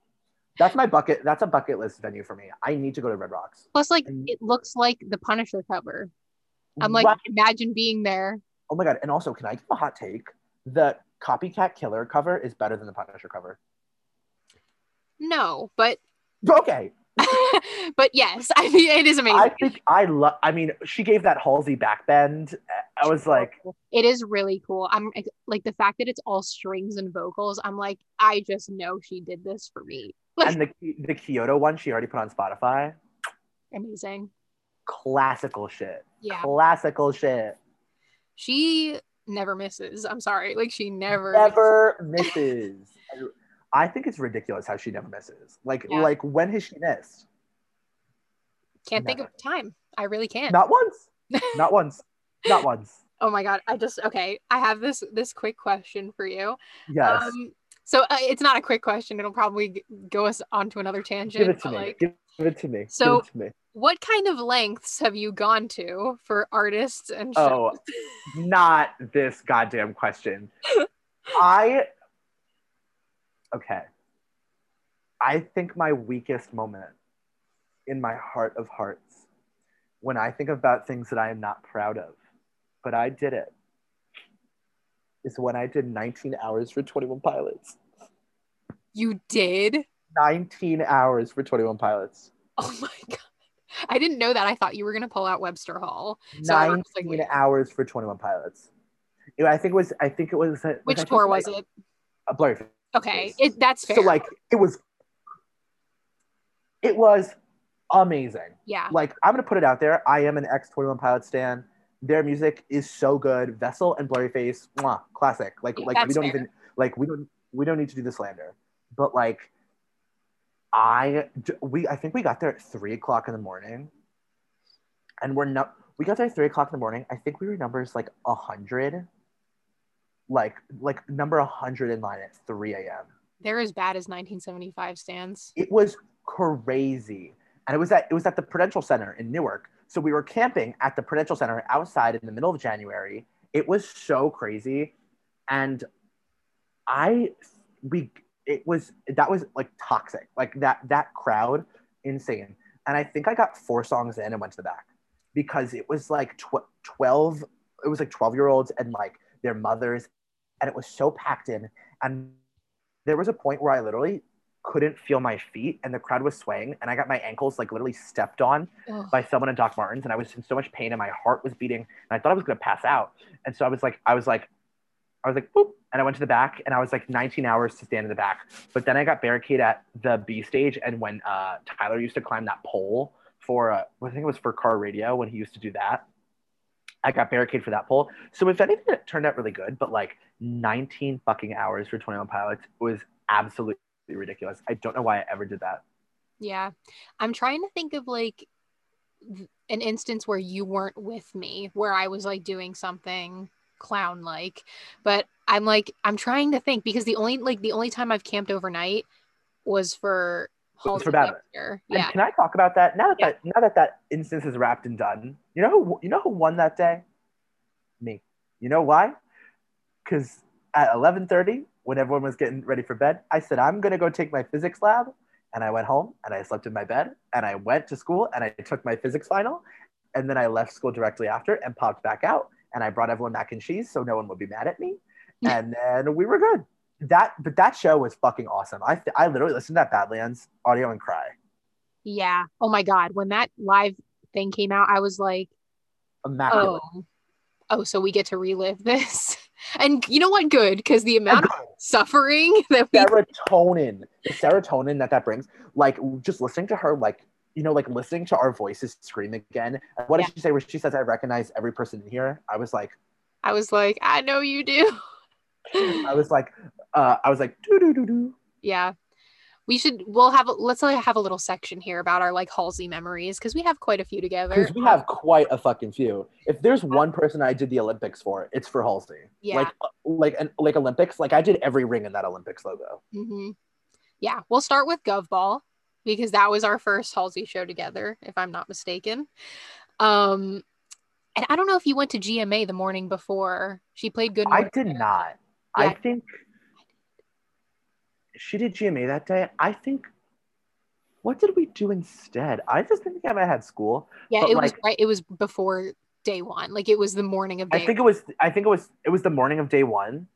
That's my bucket. That's a bucket list venue for me. I need to go to Red Rocks. Plus, like it looks like the Punisher cover. I'm like, imagine being there. oh my god! And also, can I give a hot take? The Copycat Killer cover is better than the Punisher cover. No, but Okay, but yes, I mean it is amazing. I think I love. I mean, she gave that Halsey backbend. I was like, it is really cool. I'm like the fact that it's all strings and vocals. I'm like, I just know she did this for me. And the the Kyoto one she already put on Spotify. amazing. Classical shit. Yeah, Classical shit. she never misses. I'm sorry, like she never. Never misses. I think it's ridiculous how she never misses. Like, Yeah. like when has she missed? Can't think of time. I really can't. Not once. Not once. Not once. Oh my god, I just okay. I have this this quick question for you. Yes. Um, so uh, it's not a quick question. It'll probably go us onto another tangent. give it to me. like, give, give it to me. So- give it to me. What kind of lengths have you gone to for artists and shows? Oh, not this goddamn question. I okay. I think my weakest moment in my heart of hearts when I think about things that I am not proud of but I did it. Is when I did 19 hours for 21 Pilots. You did? 19 hours for 21 Pilots. Oh my god. I didn't know that. I thought you were gonna pull out Webster Hall. So 19 like, hours for 21 Pilots. I think it was. I think it was. Which tour was like, it? A blurry. Okay, it, that's fair. So like it was. It was amazing. Yeah. Like I'm gonna put it out there. I am an X 21 Pilot stan. Their music is so good. Vessel and Blurryface, mwah, classic. Like Yeah, like we don't fair. even like we don't we don't need to do the slander. But like I we I think we got there at three o'clock in the morning, and we're not. We got there at three o'clock in the morning. I think we were numbers like a hundred, like like number a hundred in line at three a.m. They're as bad as 1975 stands. It was crazy, and it was at it was at the Prudential Center in Newark. So we were camping at the Prudential Center outside in the middle of January. It was so crazy, and I we it was that was like toxic. Like that that crowd insane. And i think i got four songs in and went to the back because it was like tw- 12 it was like 12 year olds and like their mothers and it was so packed in. And there was a point where i literally couldn't feel my feet and the crowd was swaying and i got my ankles like literally stepped on Ugh. by someone in doc martens and i was in so much pain and my heart was beating and i thought i was going to pass out. And so i was like i was like I was like, boop, and I went to the back, and I was like 19 hours to stand in the back. But then I got barricade at the B stage, and when uh, Tyler used to climb that pole for, uh, I think it was for car radio when he used to do that, I got barricade for that pole. So if anything, it turned out really good. But like 19 fucking hours for 21 Pilots was absolutely ridiculous. I don't know why I ever did that. Yeah. I'm trying to think of like an instance where you weren't with me, where I was like doing something clown like. But I'm like, I'm trying to think because the only like the only time I've camped overnight was for Was for Babbitt. Yeah. can I talk about that now that, Yeah. that now that that instance is wrapped and done? You know who you know who won that day? Me. You know why? Because at 11:30, when everyone was getting ready for bed, I said I'm gonna go take my physics lab, and I went home and I slept in my bed, and I went to school and I took my physics final, and then I left school directly after and popped back out, and I brought everyone mac and cheese so no one would be mad at me, and then we were good. That but that show was fucking awesome. I I literally listened to that Badlands audio and cry. Yeah. Oh my God. When that live thing came out, I was like, Immaculate. oh, oh, so we get to relive this. And you know what? Good, because the amount of suffering that we serotonin the serotonin that that brings like just listening to her like you know like listening to our voices scream again what did she say where she says i recognize every person in here i was like I was like, I know you do. i was like uh i was like do do do do. yeah. We should we'll have let's have a little section here about our like Halsey memories because we have quite a few together. because we have quite a fucking few if there's one person i did the olympics for it's for halsey Yeah. like uh, like an like olympics like i did every ring in that olympics logo hmm Yeah, we'll start with Govball because that was our first Halsey show together, if I'm not mistaken. Um, and I don't know if you went to GMA the morning before. She played Good. i did not i think she did gma that day i think what did we do instead i just think i had school Yeah, it was right. It was before day one. Like it was the morning of day. I think it was I think it was it was the morning of day one.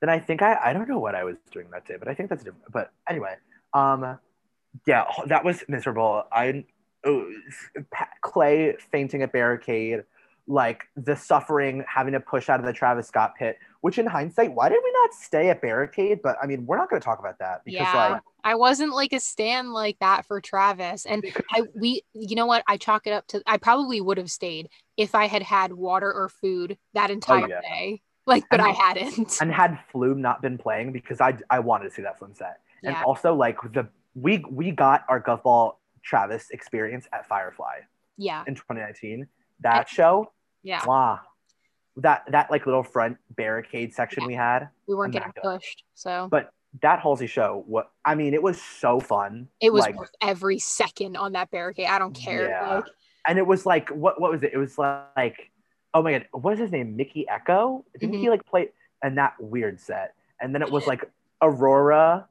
Then I think I I don't know what I was doing that day, but I think that's different. But anyway, um, yeah, oh, that was miserable. I oh, Clay fainting at barricade, like the suffering having to push out of the Travis Scott pit. Which in hindsight, why did we not stay at barricade? But I mean, we're not going to talk about that because yeah, like I wasn't like a stand like that for Travis, and I we you know what I chalk it up to I probably would have stayed if I had had water or food that oh, entire Oh, yeah. day. Like, but And- I hadn't. and had Flume not been playing because I I wanted to see that Flume set. And Yeah. also like the we we got our Govball Travis experience at Firefly. yeah, in 2019. That show, yeah. wow. That that like little front barricade section we had, We weren't getting pushed, so but that Halsey show, what I mean, it was so fun. it was like, worth every second on that barricade. I don't care. Yeah. Like, and it was like what what was it? It was like, oh my god, what is his name? Mikky Ekko? Didn't Mm-hmm. he like play and that weird set? And then it was like Aurora,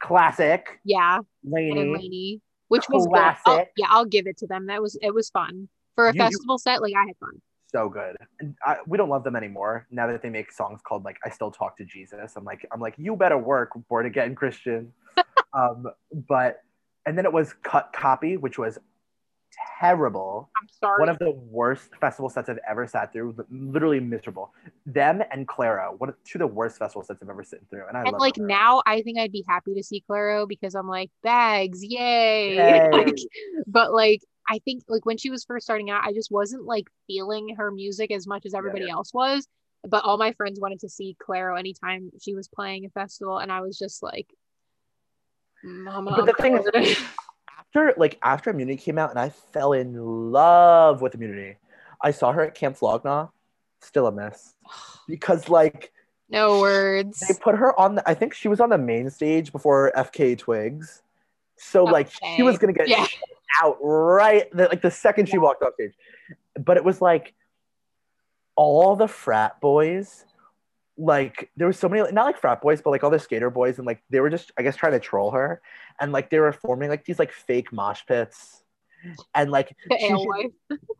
classic, yeah, and LANY. LANY, which was good. I'll- Classic. yeah, I'll give it to them. That was it was fun for a You- you- festival set. Like I had fun. so good. And I, we don't love them anymore now that they make songs called like "I Still Talk to Jesus." I'm like, I'm like, you better work, born again Christian. um, but and then it was Cut Copy, which was terrible. I'm sorry. One of the worst festival sets I've ever sat through. Literally miserable. Them and Clairo, one of two of the worst festival sets I've ever sat through. And I and like now, I think I'd be happy to see Clairo because I'm like bags, yay! Yay. like, but like I think like when she was first starting out, I just wasn't like feeling her music as much as everybody yeah. else was. But all my friends wanted to see Clairo anytime she was playing a festival, and I was just like, Mama. But the thing is- bored." after like after Immunity came out, and I fell in love with Immunity. I saw her at Camp Flog Gnaw, still a mess because like no words. they put her on the i think she was on the main stage before fka twigs so like she was gonna get Yeah. out right the, like the second she walked off stage but it was like all the frat boys like there was so many not like frat boys but like all the skater boys and like they were just i guess trying to troll her. And like they were forming like these like fake mosh pits. And like she-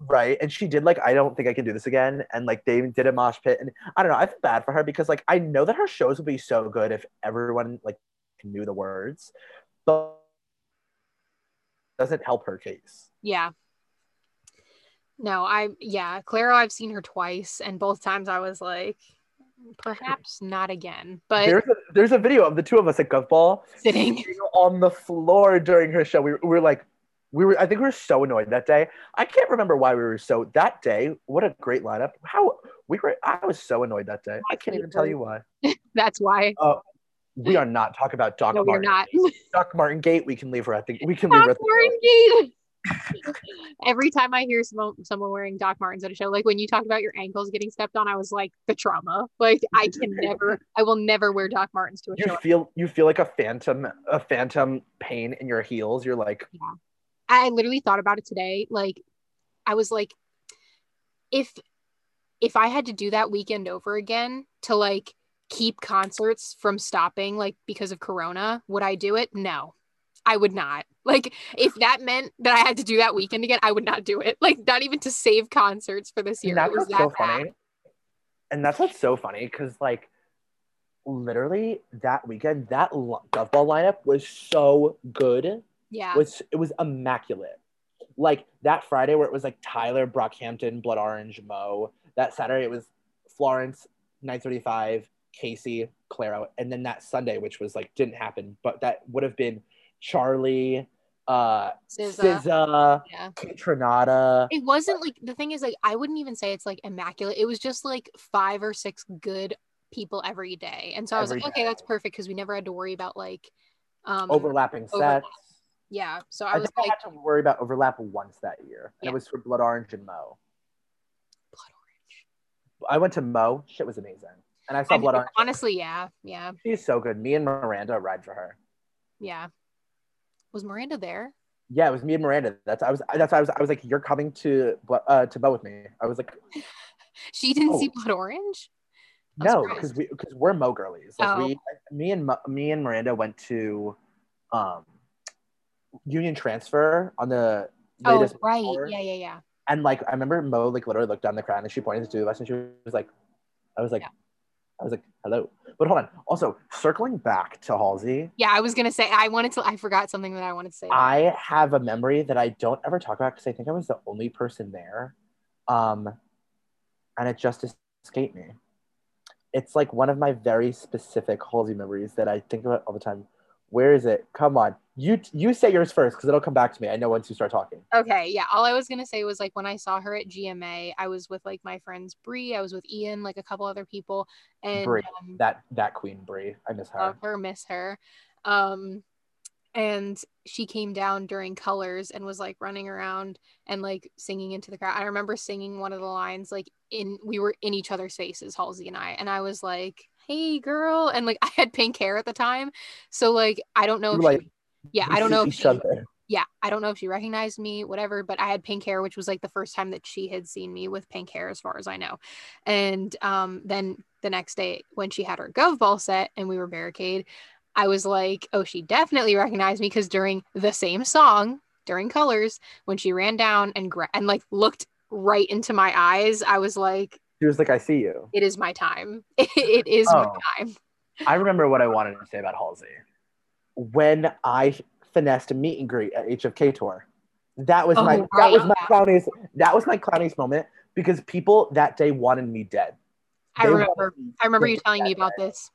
right. And she did like i don't think i can do this again. And like they did a mosh pit. And i don't know i feel bad for her because like i know that her shows would be so good if everyone like knew the words but doesn't help her case. Yeah. No, I yeah, Clairo I've seen her twice and both times I was like perhaps not again. But there's a, there's a video of the two of us at Govball sitting sitting on the floor during her show we were, we were like we were i think we were so annoyed that day i can't remember why we were so that day what a great lineup how we were i was so annoyed that day i can't even tell you why that's why uh, we are not talking about doc no, we're not. doc martin gate we can leave her i think we can leave her at the. Martin Gate. Every time I hear someone, someone wearing Doc Martens at a show, like when you talked about your ankles getting stepped on, I was like, the trauma. Like I can never, I will never wear Doc Martens to a you show. feel you feel like a phantom a phantom pain in your heels you're like yeah. I literally thought about it today. Like, I was like, if if I had to do that weekend over again to like keep concerts from stopping, like because of Corona, would I do it? No, I would not. Like, if that meant that I had to do that weekend again, I would not do it. Like, not even to save concerts for this year. and that's what's so bad. funny and that's what's so funny because like literally that weekend that Gov ball lineup was so good Yeah. was it was immaculate like that friday where it was like tyler brockhampton blood orange mo that saturday it was florence 935 casey clairo and then that sunday which was like didn't happen but that would have been charli uh SZA. SZA, Yeah. Trinata. It wasn't like the thing is like I wouldn't even say it's like immaculate. It was just like five or six good people every day. And so I was Every like, okay, that's perfect because we never had to worry about like um overlapping overlap. sets. Yeah. So I, I was like I had to worry about overlap once that year, and Yeah. it was for Blood Orange and Mo. blood orange. I went to Mo. Shit was amazing, and I saw I Blood mean, Orange. honestly, yeah. Yeah. She's so good. Me and Miranda ride for her. Yeah. Was Miranda there? Yeah, it was me and Miranda. That's I was. That's why I was. I was like, "You're coming to uh, to Mo with me." I was like, She didn't Oh. see blood orange? I'm "No," because we because we're Mo girlies. Like Oh. we, me and me and Miranda went to, um, Union Transfer on the Oh, right. tour. Yeah, yeah, yeah. And like I remember Mo like literally looked down the crowd and she pointed to two of us and she was like, I was like, Yeah. I was like, hello. But hold on. Also, circling back to Halsey, Yeah, I was gonna say I wanted to I forgot something that I wanted to say. I have a memory that I don't ever talk about because I think I was the only person there. Um, and it just escaped me. It's like one of my very specific Halsey memories that I think about all the time. Where is it? Come on. You you say yours first because it'll come back to me. I know once you start talking. Okay, yeah. All I was gonna say was like when I saw her at GMA, I was with like my friends Bree, I was with Ian, like a couple other people, and Brie. um, That that Queen Brie. I miss her. love her, miss her. Um, and she came down during colors and was like running around and like singing into the crowd. I remember singing one of the lines like in we were in each other's faces, Halsey and I, and I was like, "Hey, girl," and like I had pink hair at the time, so like I don't know You if like she, yeah, we I don't know if she, other. yeah, I don't know if she recognized me, whatever, but I had pink hair, which was like the first time that she had seen me with pink hair, as far as I know. And um, then the next day, when she had her Gov Ball set and we were barricade, I was like, oh, she definitely recognized me because during the same song, during Colors, when she ran down and gra- and like looked right into my eyes, I was like, She was like, I see you. it is my time. it is Oh. my time. I remember what I wanted to say about Halsey. When I finessed a meet and greet at HFK tour, that was Oh, my that was my clowniest that was my clowniest moment because people that day wanted me dead. I They remember I remember you telling me about day. this.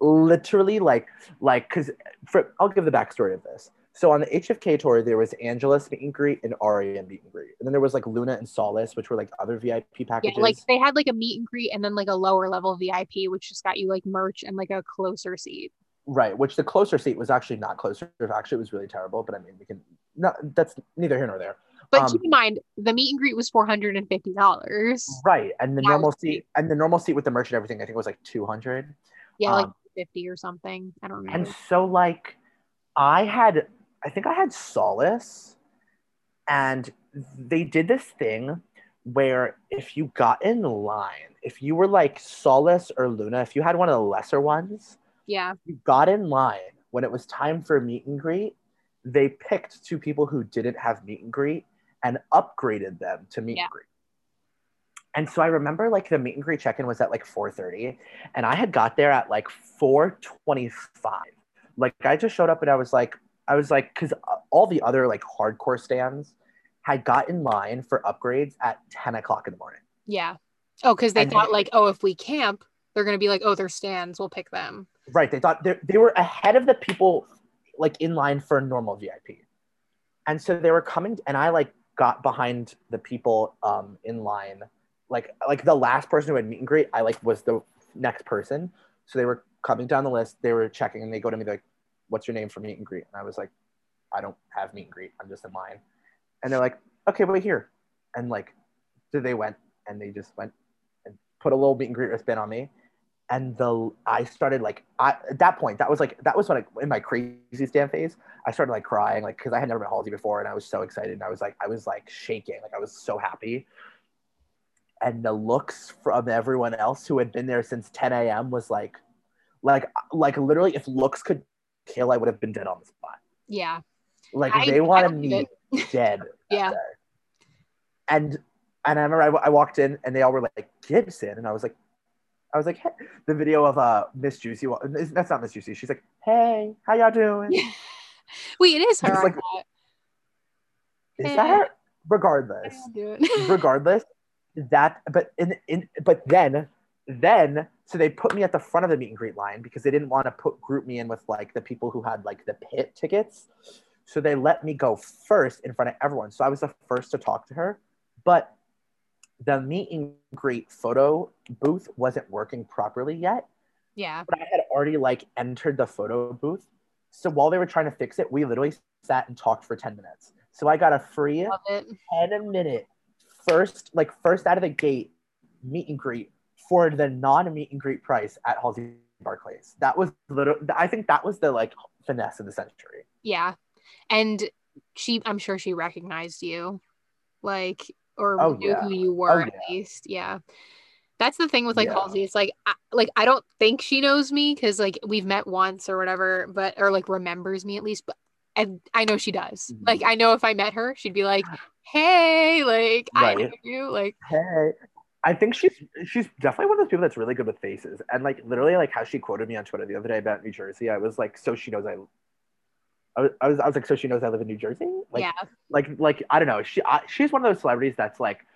literally like like because for I'll give the backstory of this. So on the HFK tour, there was Angela's meet and greet and REM meet and greet, and then there was like Luna and Solace, which were like other VIP packages. Yeah, packages. like they had like a meet and greet and then like a lower level VIP, which just got you like merch and like a closer seat. Right, which the closer seat was actually not closer. Actually, it was really terrible. But I mean, we can not. That's neither here nor there. But Um, keep in mind, the meet and greet was four hundred and fifty dollars. Right, and the That normal seat and the normal seat with the merch and everything, I think was like two hundred. Yeah, like Um, fifty or something. I don't know. And so like I had I think I had Solace and they did this thing where if you got in line, if you were like Solace or Luna, if you had one of the lesser ones, Yeah, you got in line when it was time for meet and greet, they picked two people who didn't have meet and greet and upgraded them to meet Yeah. and greet. And so I remember like the meet and greet check-in was at like 4:30 and I had got there at like 4:25. Like I just showed up and I was like I was like cuz all the other like hardcore stands had got in line for upgrades at 10 o'clock in the morning. yeah. Oh, because they And thought then- like, oh, if we camp, they're gonna be like, oh, they're stands, we'll pick them. Right. They thought they, were ahead of the people like in line for a normal VIP. And so they were coming and I like got behind the people um in line. Like like the last person who had meet and greet, I like was the next person. So they were coming down the list, they were checking and they go to me like, What's your name for meet and greet? And I was like, I don't have meet and greet. I'm just in line. And they're like, Okay, wait here. And like so they went and they just went and put a little meet and greet wristband on me and the I started like I at that point that was like that was when I in my crazy stand phase I started like crying like because I had never met Halsey before and I was so excited and I was like I was like shaking like I was so happy. And the looks from everyone else who had been there since 10 a.m. was like like like literally if looks could kill I would have been dead on the spot. Yeah, like I- they wanted me dead yeah, and and I remember I, I walked in and they all were like Gibson and I was like I was like hey. the video of uh Miss Juicy wa- that's not Miss Juicy she's like hey how y'all doing Yeah. Wait, it is her. Like- is Hey. that her regardless don't do it. regardless that but in in but then then so they put me at the front of the meet and greet line because they didn't want to put group me in with like the people who had like the pit tickets so they let me go first in front of everyone so i was the first to talk to her but the meet and greet photo booth wasn't working properly yet. Yeah, but i had already like entered the photo booth. So while they were trying to fix it we literally sat and talked for 10 minutes. So i got a free 10 minute first like first out of the gate meet and greet for the non meet and greet price at Halsey Barclays. That was little I think that was the like finesse of the century. Yeah, and she, I'm sure she recognized you, like, or Oh, knew yeah. who you were Oh, at least. Yeah. That's the thing with like Yeah. Halsey. It's like, I, like I don't think she knows me because like we've met once or whatever, but or like remembers me at least. But and I know she does. Mhm. Like I know if I met her, she'd be like, "Hey, like I Right. know you." Like Hey. I think she's she's definitely one of those people that's really good with faces. And like literally like how she quoted me on Twitter the other day about New Jersey. I was like, so she knows I I was, I was, I was like, so she knows I live in New Jersey? Like, yeah, like like I don't know. She I, she's one of those celebrities that's like,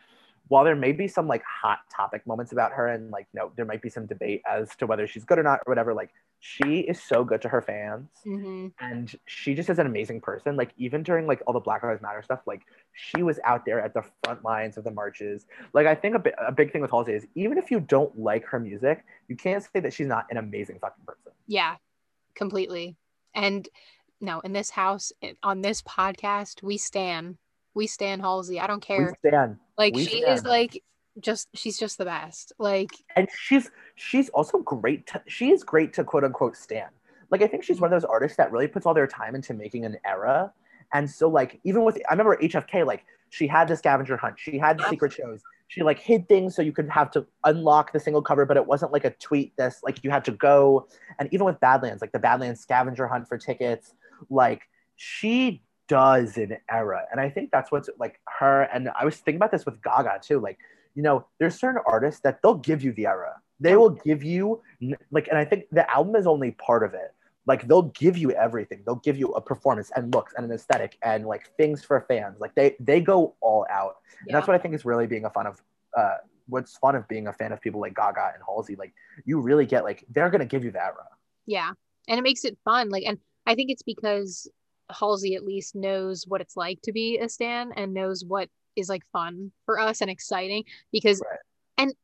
while there may be some like hot topic moments about her, and like no, there might be some debate as to whether she's good or not or whatever. Like she is so good to her fans, hmm and she just is an amazing person. Like even during like all the Black Lives Matter stuff, like she was out there at the front lines of the marches. Like I think a, bi- a big thing with Halsey is even if you don't like her music, you can't say that she's not an amazing fucking person. yeah, completely. And no, in this house, on this podcast, we stand, we stand Halsey. I don't We care. stand. Like we she is like just she's just the best. Like and she's she's also great to, she is great to quote unquote stand like i think she's one of those artists that really puts all their time into making an era and so like even with i remember hfk like she had the scavenger hunt she had the secret shows she like hid things so you could have to unlock the single cover but it wasn't like a tweet this like you had to go and even with badlands like the badlands scavenger hunt for tickets like she does an era. And I think that's what's like her. And I was thinking about this with Gaga too. Like, you know, there's certain artists that they'll give you the era. They will give you like, and I think the album is only part of it. Like they'll give you everything. They'll give you a performance and looks and an aesthetic and like things for fans. Like they they go all out. And that's what I think is really being a fun of uh what's fun of being a fan of people like Gaga and Halsey. Like you really get like they're gonna give you the era. Yeah. And it makes it fun. Like and I think it's because Halsey at least knows what it's like to be a stan and knows what is like fun for us and exciting because Right. and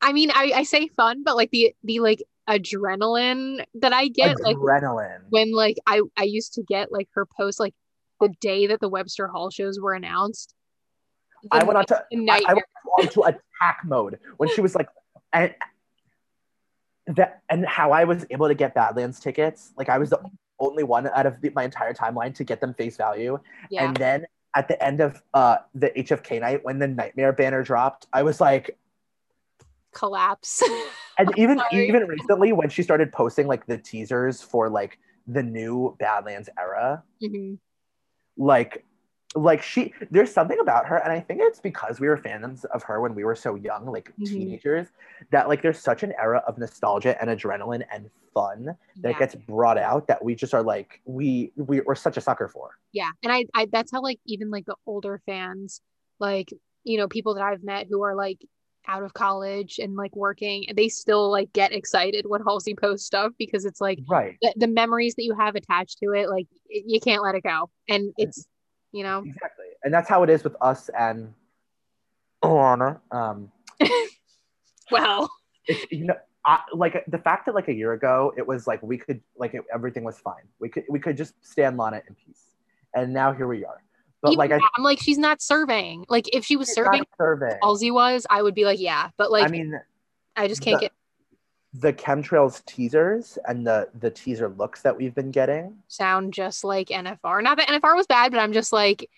I mean I, I say fun, but like the the like adrenaline that I get like Adrenaline. when like I I used to get like her post like the day that the Webster Hall shows were announced. I went on to I, I went on to attack mode when she was like and that and how I was able to get Badlands tickets. Like I was the only one out of the, my entire timeline to get them face value. yeah And then at the end of uh the HFK night when the nightmare banner dropped, I was like collapse. and even Sorry. even recently when she started posting like the teasers for like the new Badlands era, Mhm. like like she there's something about her and i think it's because we were fans of her when we were so young like Mhm. teenagers that like there's such an era of nostalgia and adrenaline and fun that Yeah. gets brought out that we just are like we we we're such a sucker for yeah and I, I that's how like even like the older fans like you know people that i've met who are like out of college and like working they still like get excited when halsey posts stuff because it's like right the, the memories that you have attached to it like you can't let it go and it's you know? Exactly. And that's how it is with us and Alana. um well. you know I, like the fact that like a year ago it was like we could like it, everything was fine. We could we could just stand Lana in peace. And now here we are. But even like I, i'm like she's not surveying like if she was serving surveying. halsey was i would be like yeah. But like I mean, i, just can't the- get the chemtrails teasers and the the teaser looks that we've been getting sound just like nfr not that nfr was bad but i'm just like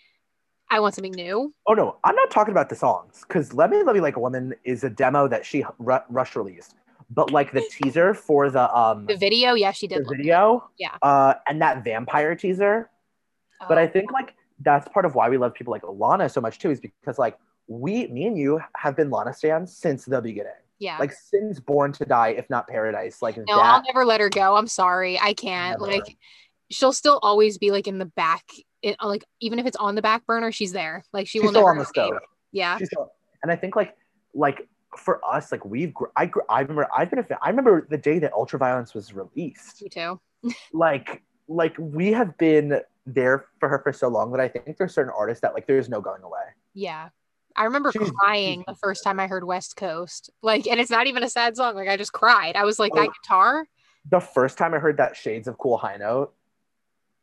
i want something new. Oh no i'm not talking about the songs because let me let me like a woman is a demo that she ru- rush released. But like the teaser for the um the video yeah she did the video Yeah. uh and that vampire teaser. But Oh. i think like that's part of why we love people like lana so much too is because like we me and you have been lana stands since the beginning yeah like sin's born to die if not paradise like No, I'll never let her go. I'm sorry. I can't. Never. Like she'll still always be like in the back. It, like even if it's on the back burner, she's there. Like she she's will still never on the stove Yeah. She's still, and I think like like for us, like we've I I remember I've been a fan. I remember the day that Ultraviolence was released. Me too. Like like we have been there for her for so long that I think there's certain artists that like there's no going away. Yeah. I remember She's- crying the first time I heard West Coast. Like, and it's not even a sad song. Like I just cried. I was like, that Oh. guitar. The first time I heard that Shades of Cool High Note,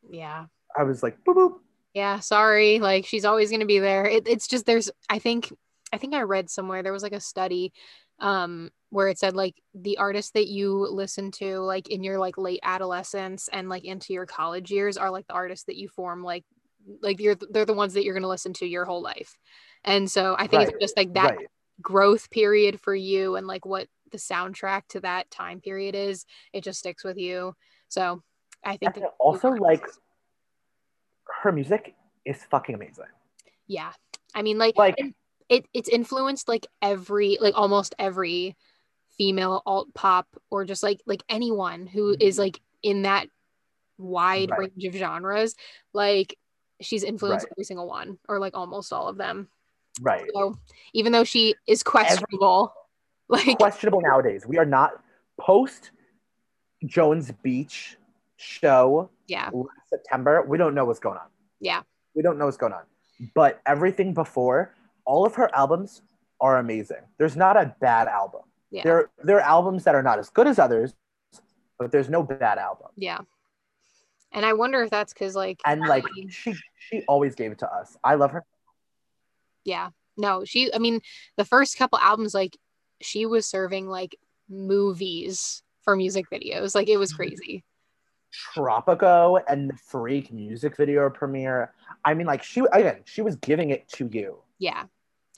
Yeah. I was like boop boop. Yeah. Sorry. Like she's always gonna be there. It, it's just there's I think I think I read somewhere there was like a study um where it said like the artists that you listen to like in your like late adolescence and like into your college years are like the artists that you form like like you're they're the ones that you're going to listen to your whole life and so i think Right, it's just like that Right. growth period for you and like what the soundtrack to that time period is it just sticks with you so i think that also like her music is fucking amazing. yeah i mean like Like and it it's influenced like every like almost every female alt pop or just like like anyone who is like in that wide Mm-hmm. Right. range of genres like she's influenced Right. every single one or like almost all of them right. so even though she is questionable like questionable nowadays. We are not post Jones Beach show yeah last September. We don't know what's going on. Yeah. We don't know what's going on. But everything before, all of her albums are amazing. There's not a bad album. yeah There, there are albums that are not as good as others, but there's no bad album. yeah and i wonder if that's because like And like she, she always gave it to us. I love her. Yeah no she i mean the first couple albums like she was serving like movies for music videos like it was Mm-hmm. crazy Tropico and the Freak music video premiere. I mean, like she again, she was giving it to you. yeah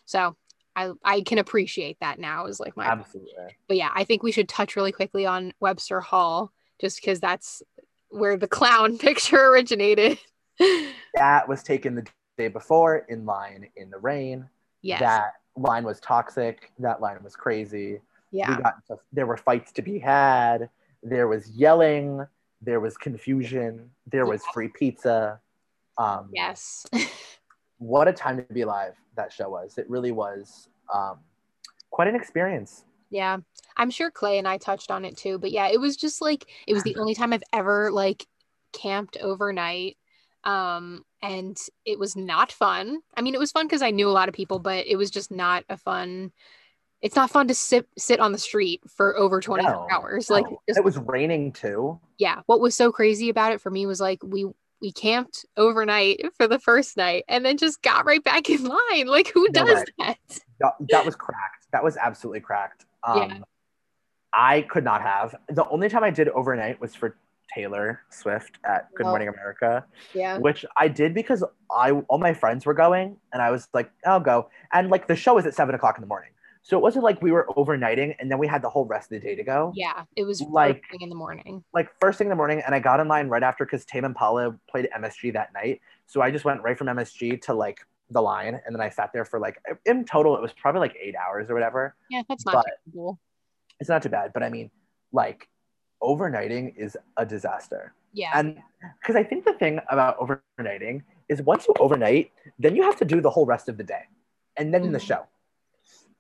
so i i can appreciate that now is like my Absolutely. but yeah i think we should touch really quickly on webster hall just because that's where the clown picture originated that was taken the day before in line in the rain. yes. That line was toxic. That line was crazy. yeah. We got into, there were fights to be had. There was yelling. There was confusion. There was free pizza. Um, yes. What a time to be alive that show was. It really was um, quite an experience. Yeah. I'm sure Clay and I touched on it too, but yeah, it was just like it was the only time I've ever like camped overnight. Um and it was not fun. I mean, it was fun because I knew a lot of people, but it was just not a fun it's not fun to sit sit on the street for over 24 No, hours. Like No, just, it was raining too. yeah, what was so crazy about it for me was like we we camped overnight for the first night and then just got right back in line. Like who does way. that? That, that was cracked. That was absolutely cracked. Um, Yeah. I could not have. The only time I did overnight was for Taylor Swift at Good Oh. Morning America, Yeah. which I did because I all my friends were going, and I was like, I'll go. And like the show was at seven o'clock in the morning, so it wasn't like we were overnighting and then we had the whole rest of the day to go. Yeah, it was Like- in the morning. Like first thing in the morning, and I got in line right after because Tame Impala played MSG that night, so I just went right from MSG to like the line, and then I sat there for like in total it was probably like eight hours or whatever. Yeah, that's not terrible. It's not too bad, but I mean, like overnighting is a disaster. Yeah. And because I think the thing about overnighting is once you overnight, then you have to do the whole rest of the day and then the Mhm. show.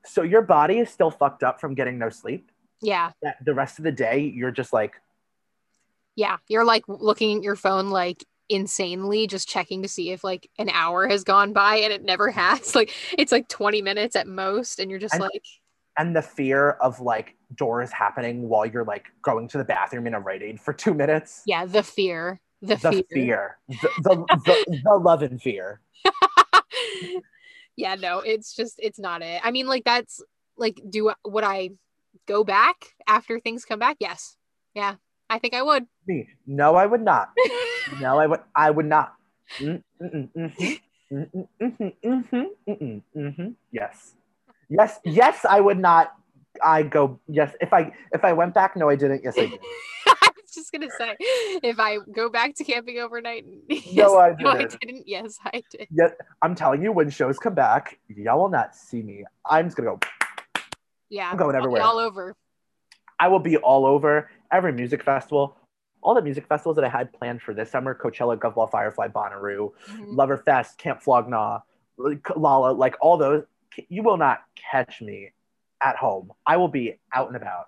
So your body is still fucked up from getting no sleep. yeah. That the rest of the day, you're just like, Yeah. You're like looking at your phone like insanely, just checking to see if like an hour has gone by and it never has. Like it's like 20 minutes at most. And you're just And- like, and the fear of like doors happening while you're like going to the bathroom in a Rite Aid for two minutes. yeah, the fear. The, The fear. fear, the, the, the, the love and fear. yeah, no, it's just it's not it. I mean, like that's like do would I go back after things come back? Yes. Yeah. I think I would. Me, no, I would not. No, I would. I would not. Mm, mm, mm, mhm. Mm, mm, mhm, mhm, mm, mm, mhm. Yes, yes, yes. I would not. I go. Yes, if I if I went back, no, I didn't. Yes, I did. I was just gonna say, if I go back to camping overnight, yes, No, I no, I didn't. didn't. Yes, I did. Yet I'm telling you, when shows come back, y'all will not see me. I'm just gonna go. Yeah, I'm going everywhere. all over. I will be all over every music festival. All the music festivals that I had planned for this summer: Coachella, Govball, Firefly, Bonnaroo, Mhm. Loverfest, Camp Flog Gnaw, Lolla, like all those. You will not catch me at home. I will be out and about.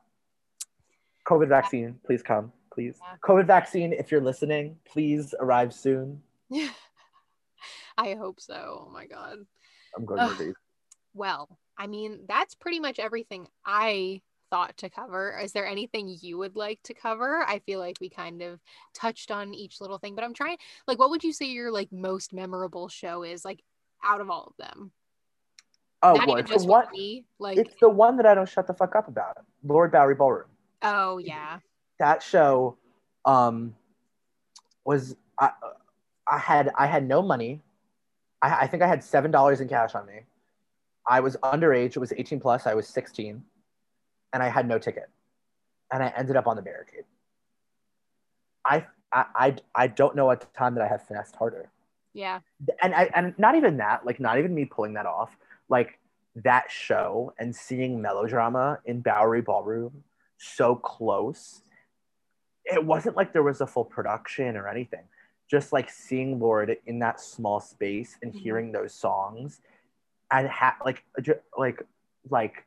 COVID vaccine, please come, please. Yeah. COVID vaccine, if you're listening, please arrive soon. I hope so. Oh my god. I'm going Ugh. to these. Well, I mean, that's pretty much everything I thought to cover. Is there anything you would like to cover? I feel like we kind of touched on each little thing, but I'm trying like what would you say your like most memorable show is like out of all of them? Oh, Not well, it's the one. me. Like It's the one that I don't shut the fuck up about. Lorde Bowery Ballroom. oh yeah. that show um was I, I had I had no money. I, I think I had seven dollars in cash on me. I was underage. It was 18 plus. I was 16, and I had no ticket, and I ended up on the barricade. I I I, I don't know at the time that I have finessed harder, Yeah. and I and not even that. Like not even me pulling that off. Like that show and seeing melodrama in Bowery Ballroom so close it wasn't like there was a full production or anything. Just like seeing Lorde in that small space and Mhm. hearing those songs, and ha- like, like, like,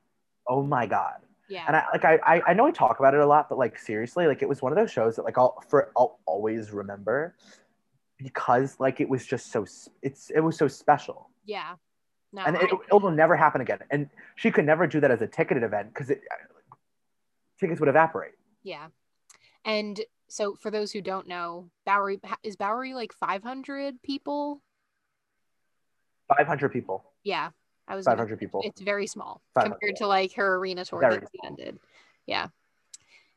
oh my god! Yeah. And I like I, I I know I talk about it a lot, but like seriously, like it was one of those shows that like I'll for I'll always remember because like it was just so it's it was so special, yeah. No. and it, will never happen again. And she could never do that as a ticketed event because uh, tickets would evaporate. Yeah. And so for those who don't know, Bowery is Bowery like 500 people? Five hundred people. Yeah. I was Five gonna- people. It's very small compared to like her arena tour Very that ended. Yeah.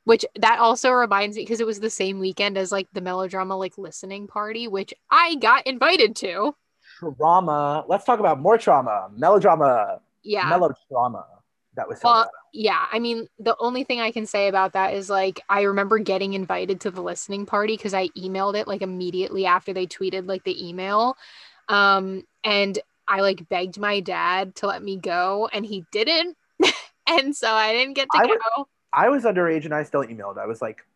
Which that also reminds me because it was the same weekend as like the melodrama like listening party, which I got invited to. Trauma. Let's talk about more trauma. Melodrama. Yeah. Melodrama. That was so Well, bad. yeah, I mean, the only thing I can say about that is like I remember getting invited to the listening party because I emailed it like immediately after they tweeted like the email. Um, and I like begged my dad to let me go, and he didn't. and so I didn't get to I go. would- I was underage and I still emailed. I was like,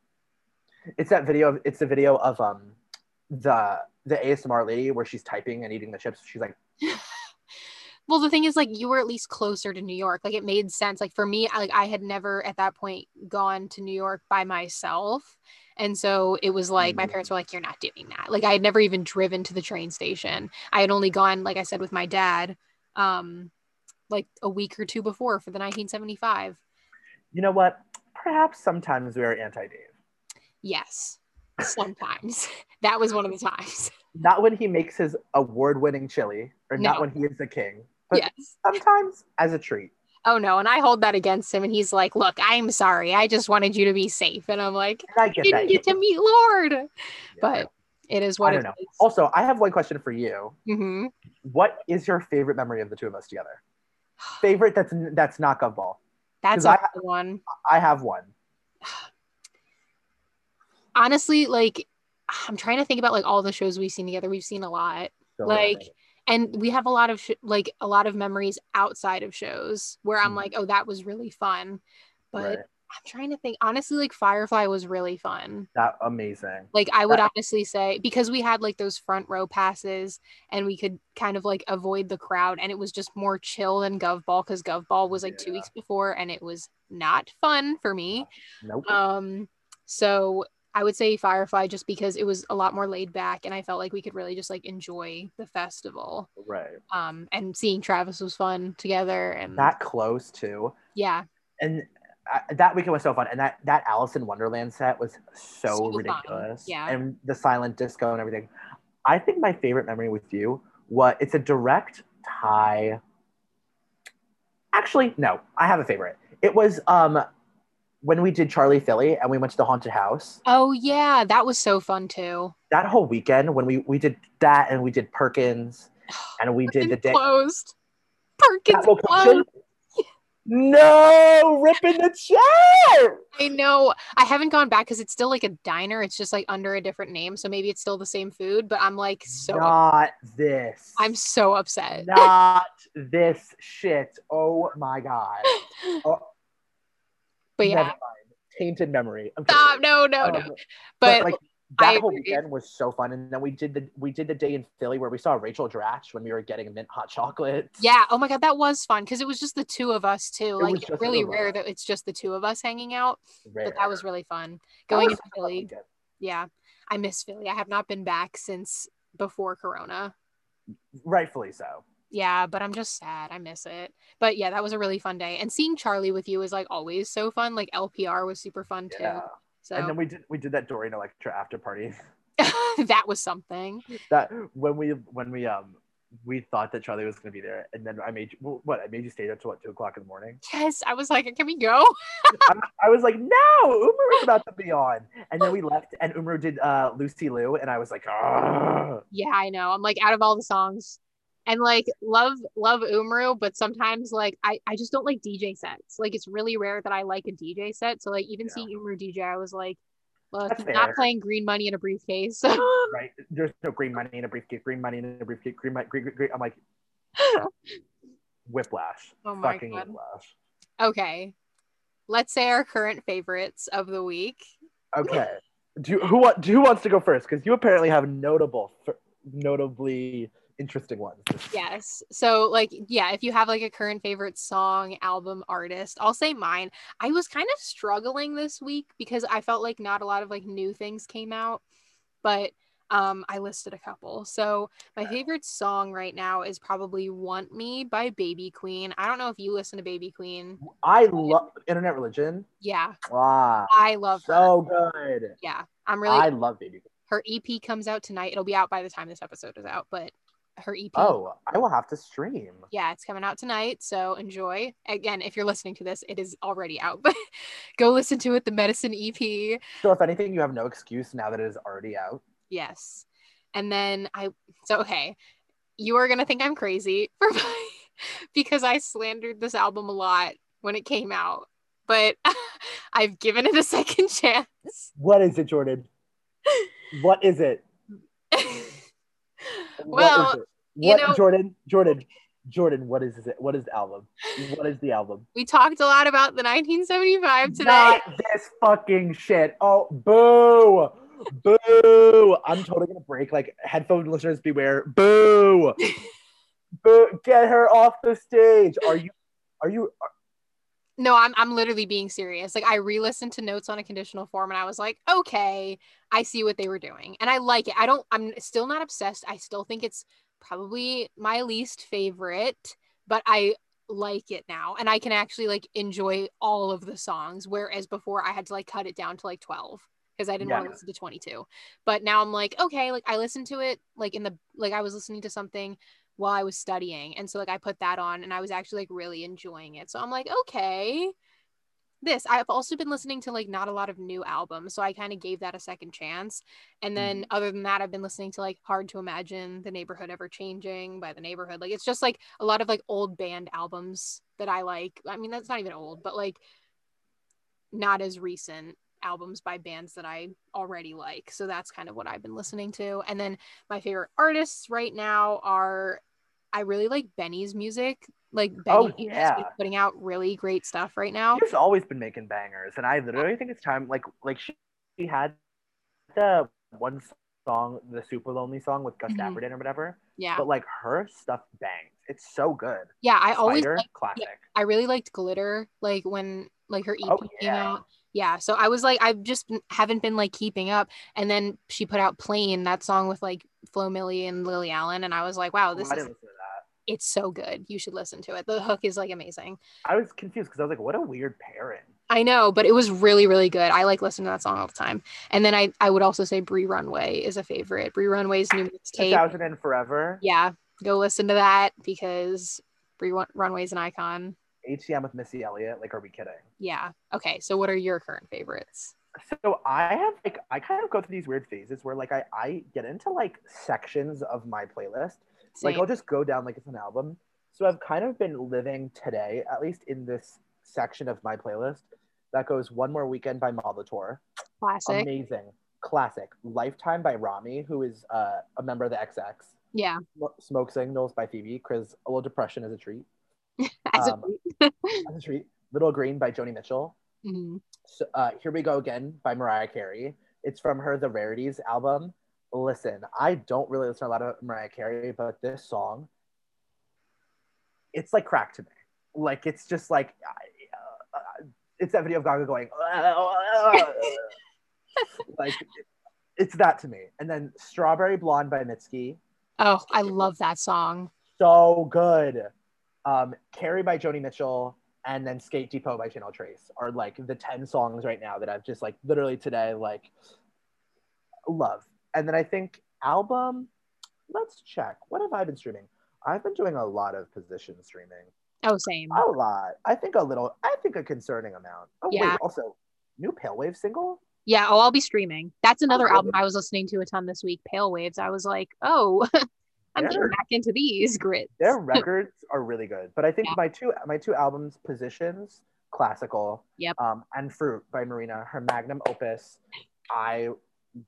it's that video. Of, it's the video of um the the ASMR lady where she's typing and eating the chips. She's like, Well, the thing is, like, you were at least closer to New York. Like, it made sense. Like for me, I, like I had never at that point gone to New York by myself, and so it was like my Mm. parents were like, "You're not doing that." Like, I had never even driven to the train station. I had only gone, like I said, with my dad, um, like a week or two before for the 1975. you know what? Perhaps sometimes we are anti Dave. Yes, sometimes that was one of the times. Not when he makes his award winning chili, or not when he is the king, but yes. sometimes as a treat. Oh no, and I hold that against him, and he's like, "Look, I'm sorry. I just wanted you to be safe," and I'm like, And I "You get didn't that. get to meet Lorde." Yeah. but it is what I don't is. Also, I have one question for you. hmm What is your favorite memory of the two of us together? Favorite that's that's not Govball. That's I one. I have one. Honestly, like I'm trying to think about like all the shows we've seen together. We've seen a lot, So like, many. and we have a lot of sh- like a lot of memories outside of shows where I'm Mhm. like, oh, that was really fun. But Right. I'm trying to think. Honestly, like Firefly was really fun. that amazing. Like I would That- honestly say because we had like those front row passes and we could kind of like avoid the crowd and it was just more chill than Govball because Govball was like two weeks before and it was not fun for me. Nope. Um, so I would say Firefly just because it was a lot more laid back and I felt like we could really just like enjoy the festival. right. Um, and seeing Travis was fun together and That close too. yeah, and uh, that weekend was so fun and that that alice in wonderland set was so, So fun, ridiculous yeah. and the silent disco and everything i think my favorite memory with you what it's a direct tie actually no i have a favorite it was um when we did charli philly and we went to the haunted house oh yeah, that was so fun too. that whole weekend when we we did that and we did perkins and we did the day closed. Perkins closed. no ripping the chair I know. I haven't gone back because it's still like a diner. It's just like under a different name, so maybe it's still the same food. But I'm like so. not this I'm so upset. not this shit. Oh my god. Oh, but yeah, mind. Tainted memory. I'm stop. No, no, Um, no. but, But, like I that whole agree. weekend was so fun, and then we did the we did the day in Philly where we saw Rachel Dratch when we were getting mint hot chocolate. yeah. Oh my god, that was fun because it was just the two of us too. was Like it's really rare that it's just the two of us hanging out. Rare. But that was really fun. Going fun Philly. Yeah, I miss Philly. I have not been back since before Corona. Rightfully so. Yeah, but I'm just sad. I miss it. But yeah, that was a really fun day. And seeing Charli with you is like always so fun. Like LPR was super fun too. Yeah. So And then we did we did that Dorian Electra after party. that was something. that when we when we um we thought that Charli was gonna be there, and then I made you what I made you stay there till what two o'clock in the morning. Yes, I was like, can we go? I, I was like, no, Umru's about to be on. And then we left, and Umru did uh, Lucy Lou, and I was like, "Ugh." Yeah, I know. I'm like out of all the songs. And like love love Umru, but sometimes like I, I just don't like DJ sets. Like it's really rare that I like a DJ set. So like even Yeah. seeing Umru DJ, I was like, well, That's not fair. playing green money in a briefcase. right? There's no green money in a briefcase, green money in a briefcase, green money, green, green, green. I'm like, whiplash. Oh my fucking God. whiplash. okay. Let's say our current favorites of the week. Okay. Do you, who who wants to go first? Because you apparently have notable, notably interesting ones. Yes. So like yeah, if you have like a current favorite song, album, artist, I'll say mine. I was kind of struggling this week because I felt like not a lot of like new things came out, but um I listed a couple. So my favorite song right now is probably Want Me by Baby Queen. I don't know if you listen to Baby Queen. I love internet religion. Yeah, Wow. I love her. So good. Yeah. I'm really I love Baby. Queen her EP comes out tonight. It'll be out by the time this episode is out, but her EP Oh, I will have to stream. yeah, it's coming out tonight. So enjoy. Again, if you're listening to this, it is already out, but go listen to it. The Medicine EP. So if anything, you have no excuse now that it is already out. Yes. And then I, so okay, you are going to think I'm crazy for my, because I slandered this album a lot when it came out, but I've given it a second chance. What is it, Jordan? What is it? Well, what, it? you know- Jordan? Jordan, Jordan, what is it? What is the album? What is the album? we talked a lot about the 1975 today. Not this fucking shit. Oh, boo. Boo. I'm totally gonna break. Like headphone listeners beware. Boo. boo. Get her off the stage. Are you are you No, I'm I'm literally being serious. Like I re-listened to Notes on a Conditional Form and I was like, okay, I see what they were doing. And I like it. I don't I'm still not obsessed. I still think it's probably my least favorite, but I like it now and I can actually like enjoy all of the songs whereas before I had to like cut it down to like 12 because I didn't want to listen to 22. But now I'm like, okay, like I listened to it like in the like I was listening to something while I was studying. And so like I put that on and I was actually like really enjoying it. So I'm like, okay. This I've also been listening to like not a lot of new albums, so I kind of gave that a second chance. And then mm-hmm. other than that, I've been listening to like Hard to Imagine, The Neighborhood Ever Changing by The Neighborhood. Like it's just like a lot of like old band albums that I like. I mean, that's not even old, but like not as recent albums by bands that I already like. So that's kind of what I've been listening to. And then my favorite artists right now are I really like Benee's music. Like Benee Oh, has been putting out really great stuff right now. She's always been making bangers, and I literally think it's time. Like, like she, she had the one song, the super lonely song with Gus Mhm. Stafford in or whatever. Yeah. But like her stuff bangs. It's so good. Yeah, I always liked- classic. I really liked Glitter like when like her EP Oh, came yeah. out. Yeah, so I was like I've just haven't been like keeping up and then she put out Plain that song with like Flo Milli and Lily Allen and I was like wow, Oh, this I is it's so good. You should listen to it. The hook is like amazing. I was confused because I was like, what a weird pairing. I know, but it was really, really good. I like listening to that song all the time. And then I, I would also say Bree Runway is a favorite. Bree Runway's new mixtape. 2000 and forever. Yeah, go listen to that because Bree Run- Runway's an icon. HCM with Missy Elliott. Like, are we kidding? Yeah. Okay, so what are your current favorites? So I have like I kind of go through these weird phases where like I I get into like sections of my playlist. Like I'll just go down like it's an album. So I've kind of been living today, at least in this section of my playlist, that goes One More Weekend by Molitor. Classic. Amazing. Classic. Lifetime by Romy, who is uh, a member of the XX. Yeah. Smoke Signals by Phoebe, because a little depression is a treat. As a- Um, As a treat. Little Green by Joni Mitchell. Mhm. So, uh, Here We Go Again by Mariah Carey. It's from her The Rarities album. Listen, I don't really listen to a lot of Mariah Carey, but this song, it's like crack to me. Like, it's just like, uh, uh, it's that video of Gaga going, like, it's that to me. And then Strawberry Blonde by Mitski. Oh, I love that song. So good. Um, Carey by Joni Mitchell and then Skate Depot by Channel Tres are like the 10 songs right now that I've just like literally today like love. And then I think album, let's check. What have I been streaming? I've been doing a lot of position streaming. Oh, same. A lot. I think a little, I think a concerning amount. Oh, Yeah. wait, also, new Pale Wave single? Yeah. Oh, I'll be streaming. That's another Okay. album I was listening to a ton this week. Pale Waves. I was like, oh, I'm getting back into these grits. Their records are really good. But I think Yeah. my two my two albums, Positions, classical, Yep. um, and Froot by Marina, her magnum opus. I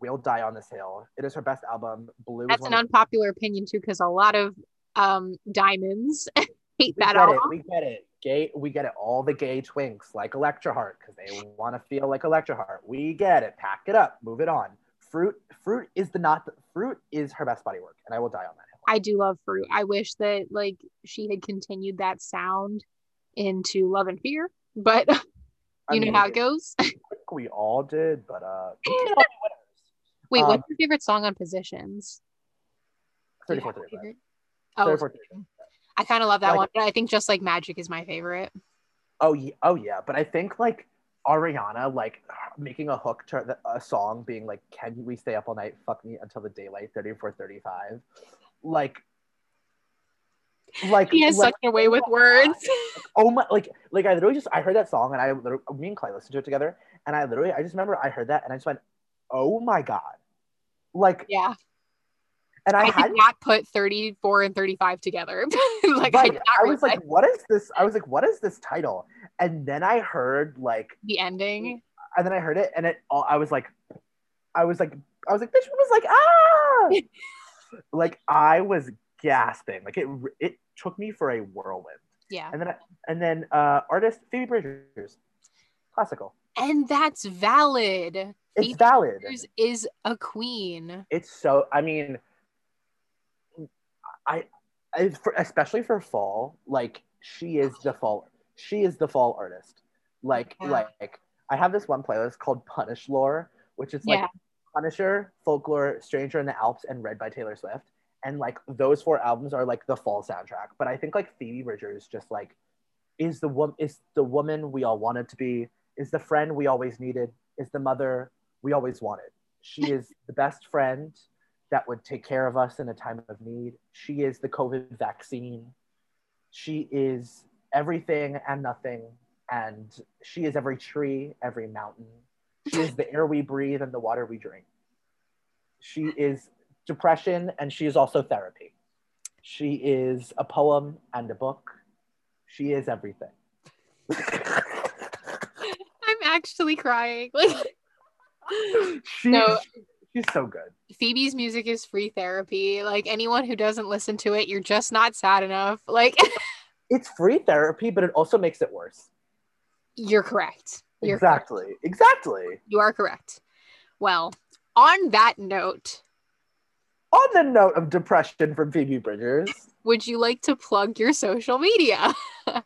will die on this hill. It is her best album. Blue That's is an of- unpopular opinion too, because a lot of um diamonds hate we that get album. it. We get it. Gay. We get it. All the gay twinks like Electra Heart because they want to feel like Electra Heart. We get it. Pack it up. Move it on. Froot. Froot is the not. Froot is her best body work, and I will die on that hill. I do love fruit. I wish that like she had continued that sound into Love and Fear, but I you know mean, how it goes. I think We all did, but uh, Wait, Um, what's your favorite song on Positions? Do 34, have 35. Oh, 34, 35. I kind of love that Like- one, but I think just like Magic is my favorite. Oh yeah, oh yeah, but I think like Ariana like making a hook to the- a song being like, "Can we stay up all night? Fuck me until the daylight." Thirty four thirty five, like, like He has like, such a way with words. oh my, like like I literally just I heard that song and I literally me and Clay listened to it together and I literally I just remember I heard that and I just went, "Oh my god," like, yeah, and I, I, had did not put 34 and 35 together. like I, right, not I was like, "What is this?" I was like, "What is this title?" And then I heard like The ending. and then I heard it and it all I was like I was like I was like bitch was like ah like I was gasping like it it took me for a whirlwind Yeah. and then I, and then uh artist Phoebe Bridgers classical And that's valid. It's Phoebe valid Bridgers is a queen. it's so I mean I, I for, especially for fall like she is the fall she is the fall artist like Yeah. like I have this one playlist called Punish Lore which is like Yeah. Punisher, Folklore, Stranger in the Alps, and Red by Taylor Swift. And like those four albums are like the fall soundtrack. But I think like Phoebe Bridgers just like is the woman is the woman we all wanted to be, is the friend we always needed, is the mother we always wanted. She is the best friend that would take care of us in a time of need. She is the COVID vaccine. She is everything and nothing. And she is every tree, every mountain. She is the air we breathe and the water we drink. She is depression and she is also therapy. She is a poem and a book. She is everything. I'm actually crying. Like she, No. she's so good. Phoebe's music is free therapy. Like anyone who doesn't listen to it, you're just not sad enough. Like It's free therapy, but it also makes it worse. you're correct. You're correct. exactly. Exactly. You are correct. Well, on that note, On the note of depression from Phoebe Bridgers. would you like to plug your social media?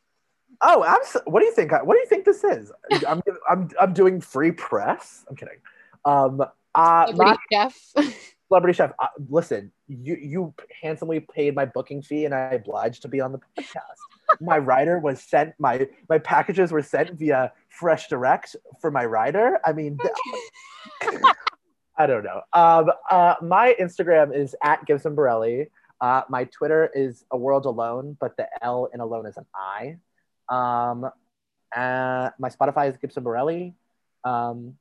Oh, abs- what do you think? What do you think this is? I'm, I'm, I'm doing free press. I'm kidding. Um, uh, my, Celebrity chef. celebrity chef uh, listen you you handsomely paid my booking fee and i obliged to be on the podcast. My rider was sent my my packages were sent via fresh direct for my rider. I mean i don't know. Um uh my instagram is at gibson borelli. Uh my twitter is a world alone but the l in alone is an i. Um uh my spotify is gibson borelli. Um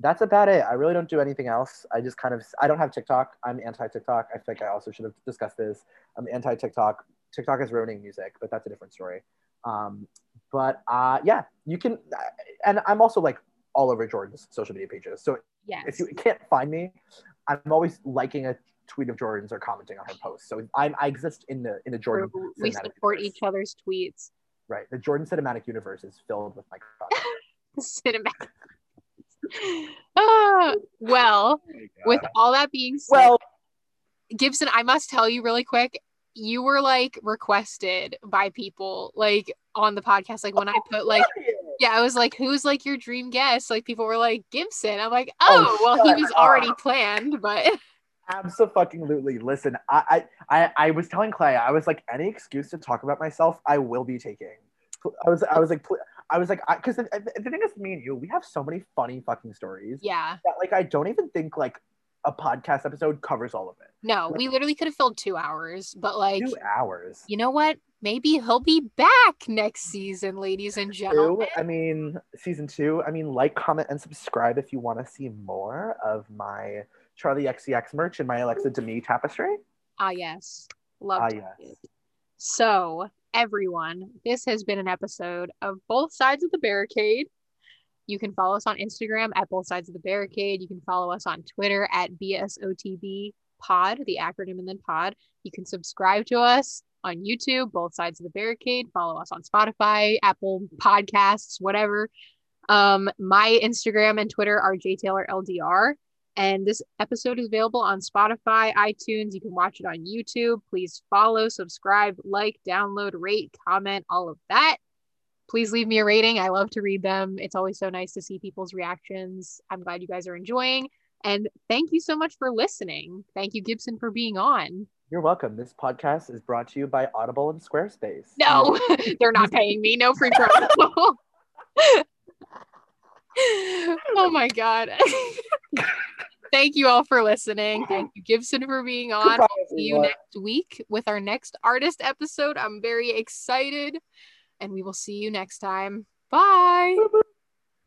that's about it. I really don't do anything else. I just kind of I don't have TikTok. I'm anti TikTok. I think I also should have discussed this. I'm anti TikTok. TikTok is ruining music, but that's a different story. Um, but uh, yeah, you can, and I'm also like all over Jordan's social media pages. So yes. if you can't find me, I'm always liking a tweet of Jordan's or commenting on her posts. So I'm I exist in the in the Jordan. we support universe. each other's tweets. Right, the Jordan cinematic universe is filled with my content. Cinematic. Ah, well, with all that being said, well, Gibson, I must tell you really quick, you were like requested by people like on the podcast. Like when I put like yeah, I was like, who's like your dream guest? Like people were like Gibson. I'm like, oh, Oh, well, he shut was already planned, but Absolutely. Listen, I, I, I, I was telling Clay, I was like, any excuse to talk about myself, I will be taking. I was, I was like, pl- I was like, because the, the thing is, me and you, we have so many funny fucking stories yeah. that, like, I don't even think like a podcast episode covers all of it. No, we literally could have filled two hours, but like Two hours. you know what? Maybe he'll be back next season, ladies and gentlemen. I mean, season two. I mean, like, comment, and subscribe if you want to see more of my Charli XCX merch and my Alexa Demie tapestry. Ah, yes. Love Ah, yes. it. So, everyone, this has been an episode of Both Sides of the Barricade. You can follow us on Instagram at Both Sides of the Barricade. You can follow us on Twitter at BSOTB Pod, the acronym and then pod. You can subscribe to us on YouTube, Both Sides of the Barricade. Follow us on Spotify, Apple Podcasts, whatever. Um, my Instagram and Twitter are JTaylorLDR. And this episode is available on Spotify, iTunes. You can watch it on YouTube. Please follow, subscribe, like, download, rate, comment, all of that. Please leave me a rating. I love to read them. It's always so nice to see people's reactions. I'm glad you guys are enjoying. And thank you so much for listening. Thank you, Gibson, for being on. You're welcome. This podcast is brought to you by Audible and Squarespace. No, they're not paying me. No free promo. oh my God. Thank you all for listening. Thank you, Gibson, for being on. Goodbye, See you everyone. next week with our next artist episode. I'm very excited, and we will see you next time. Bye.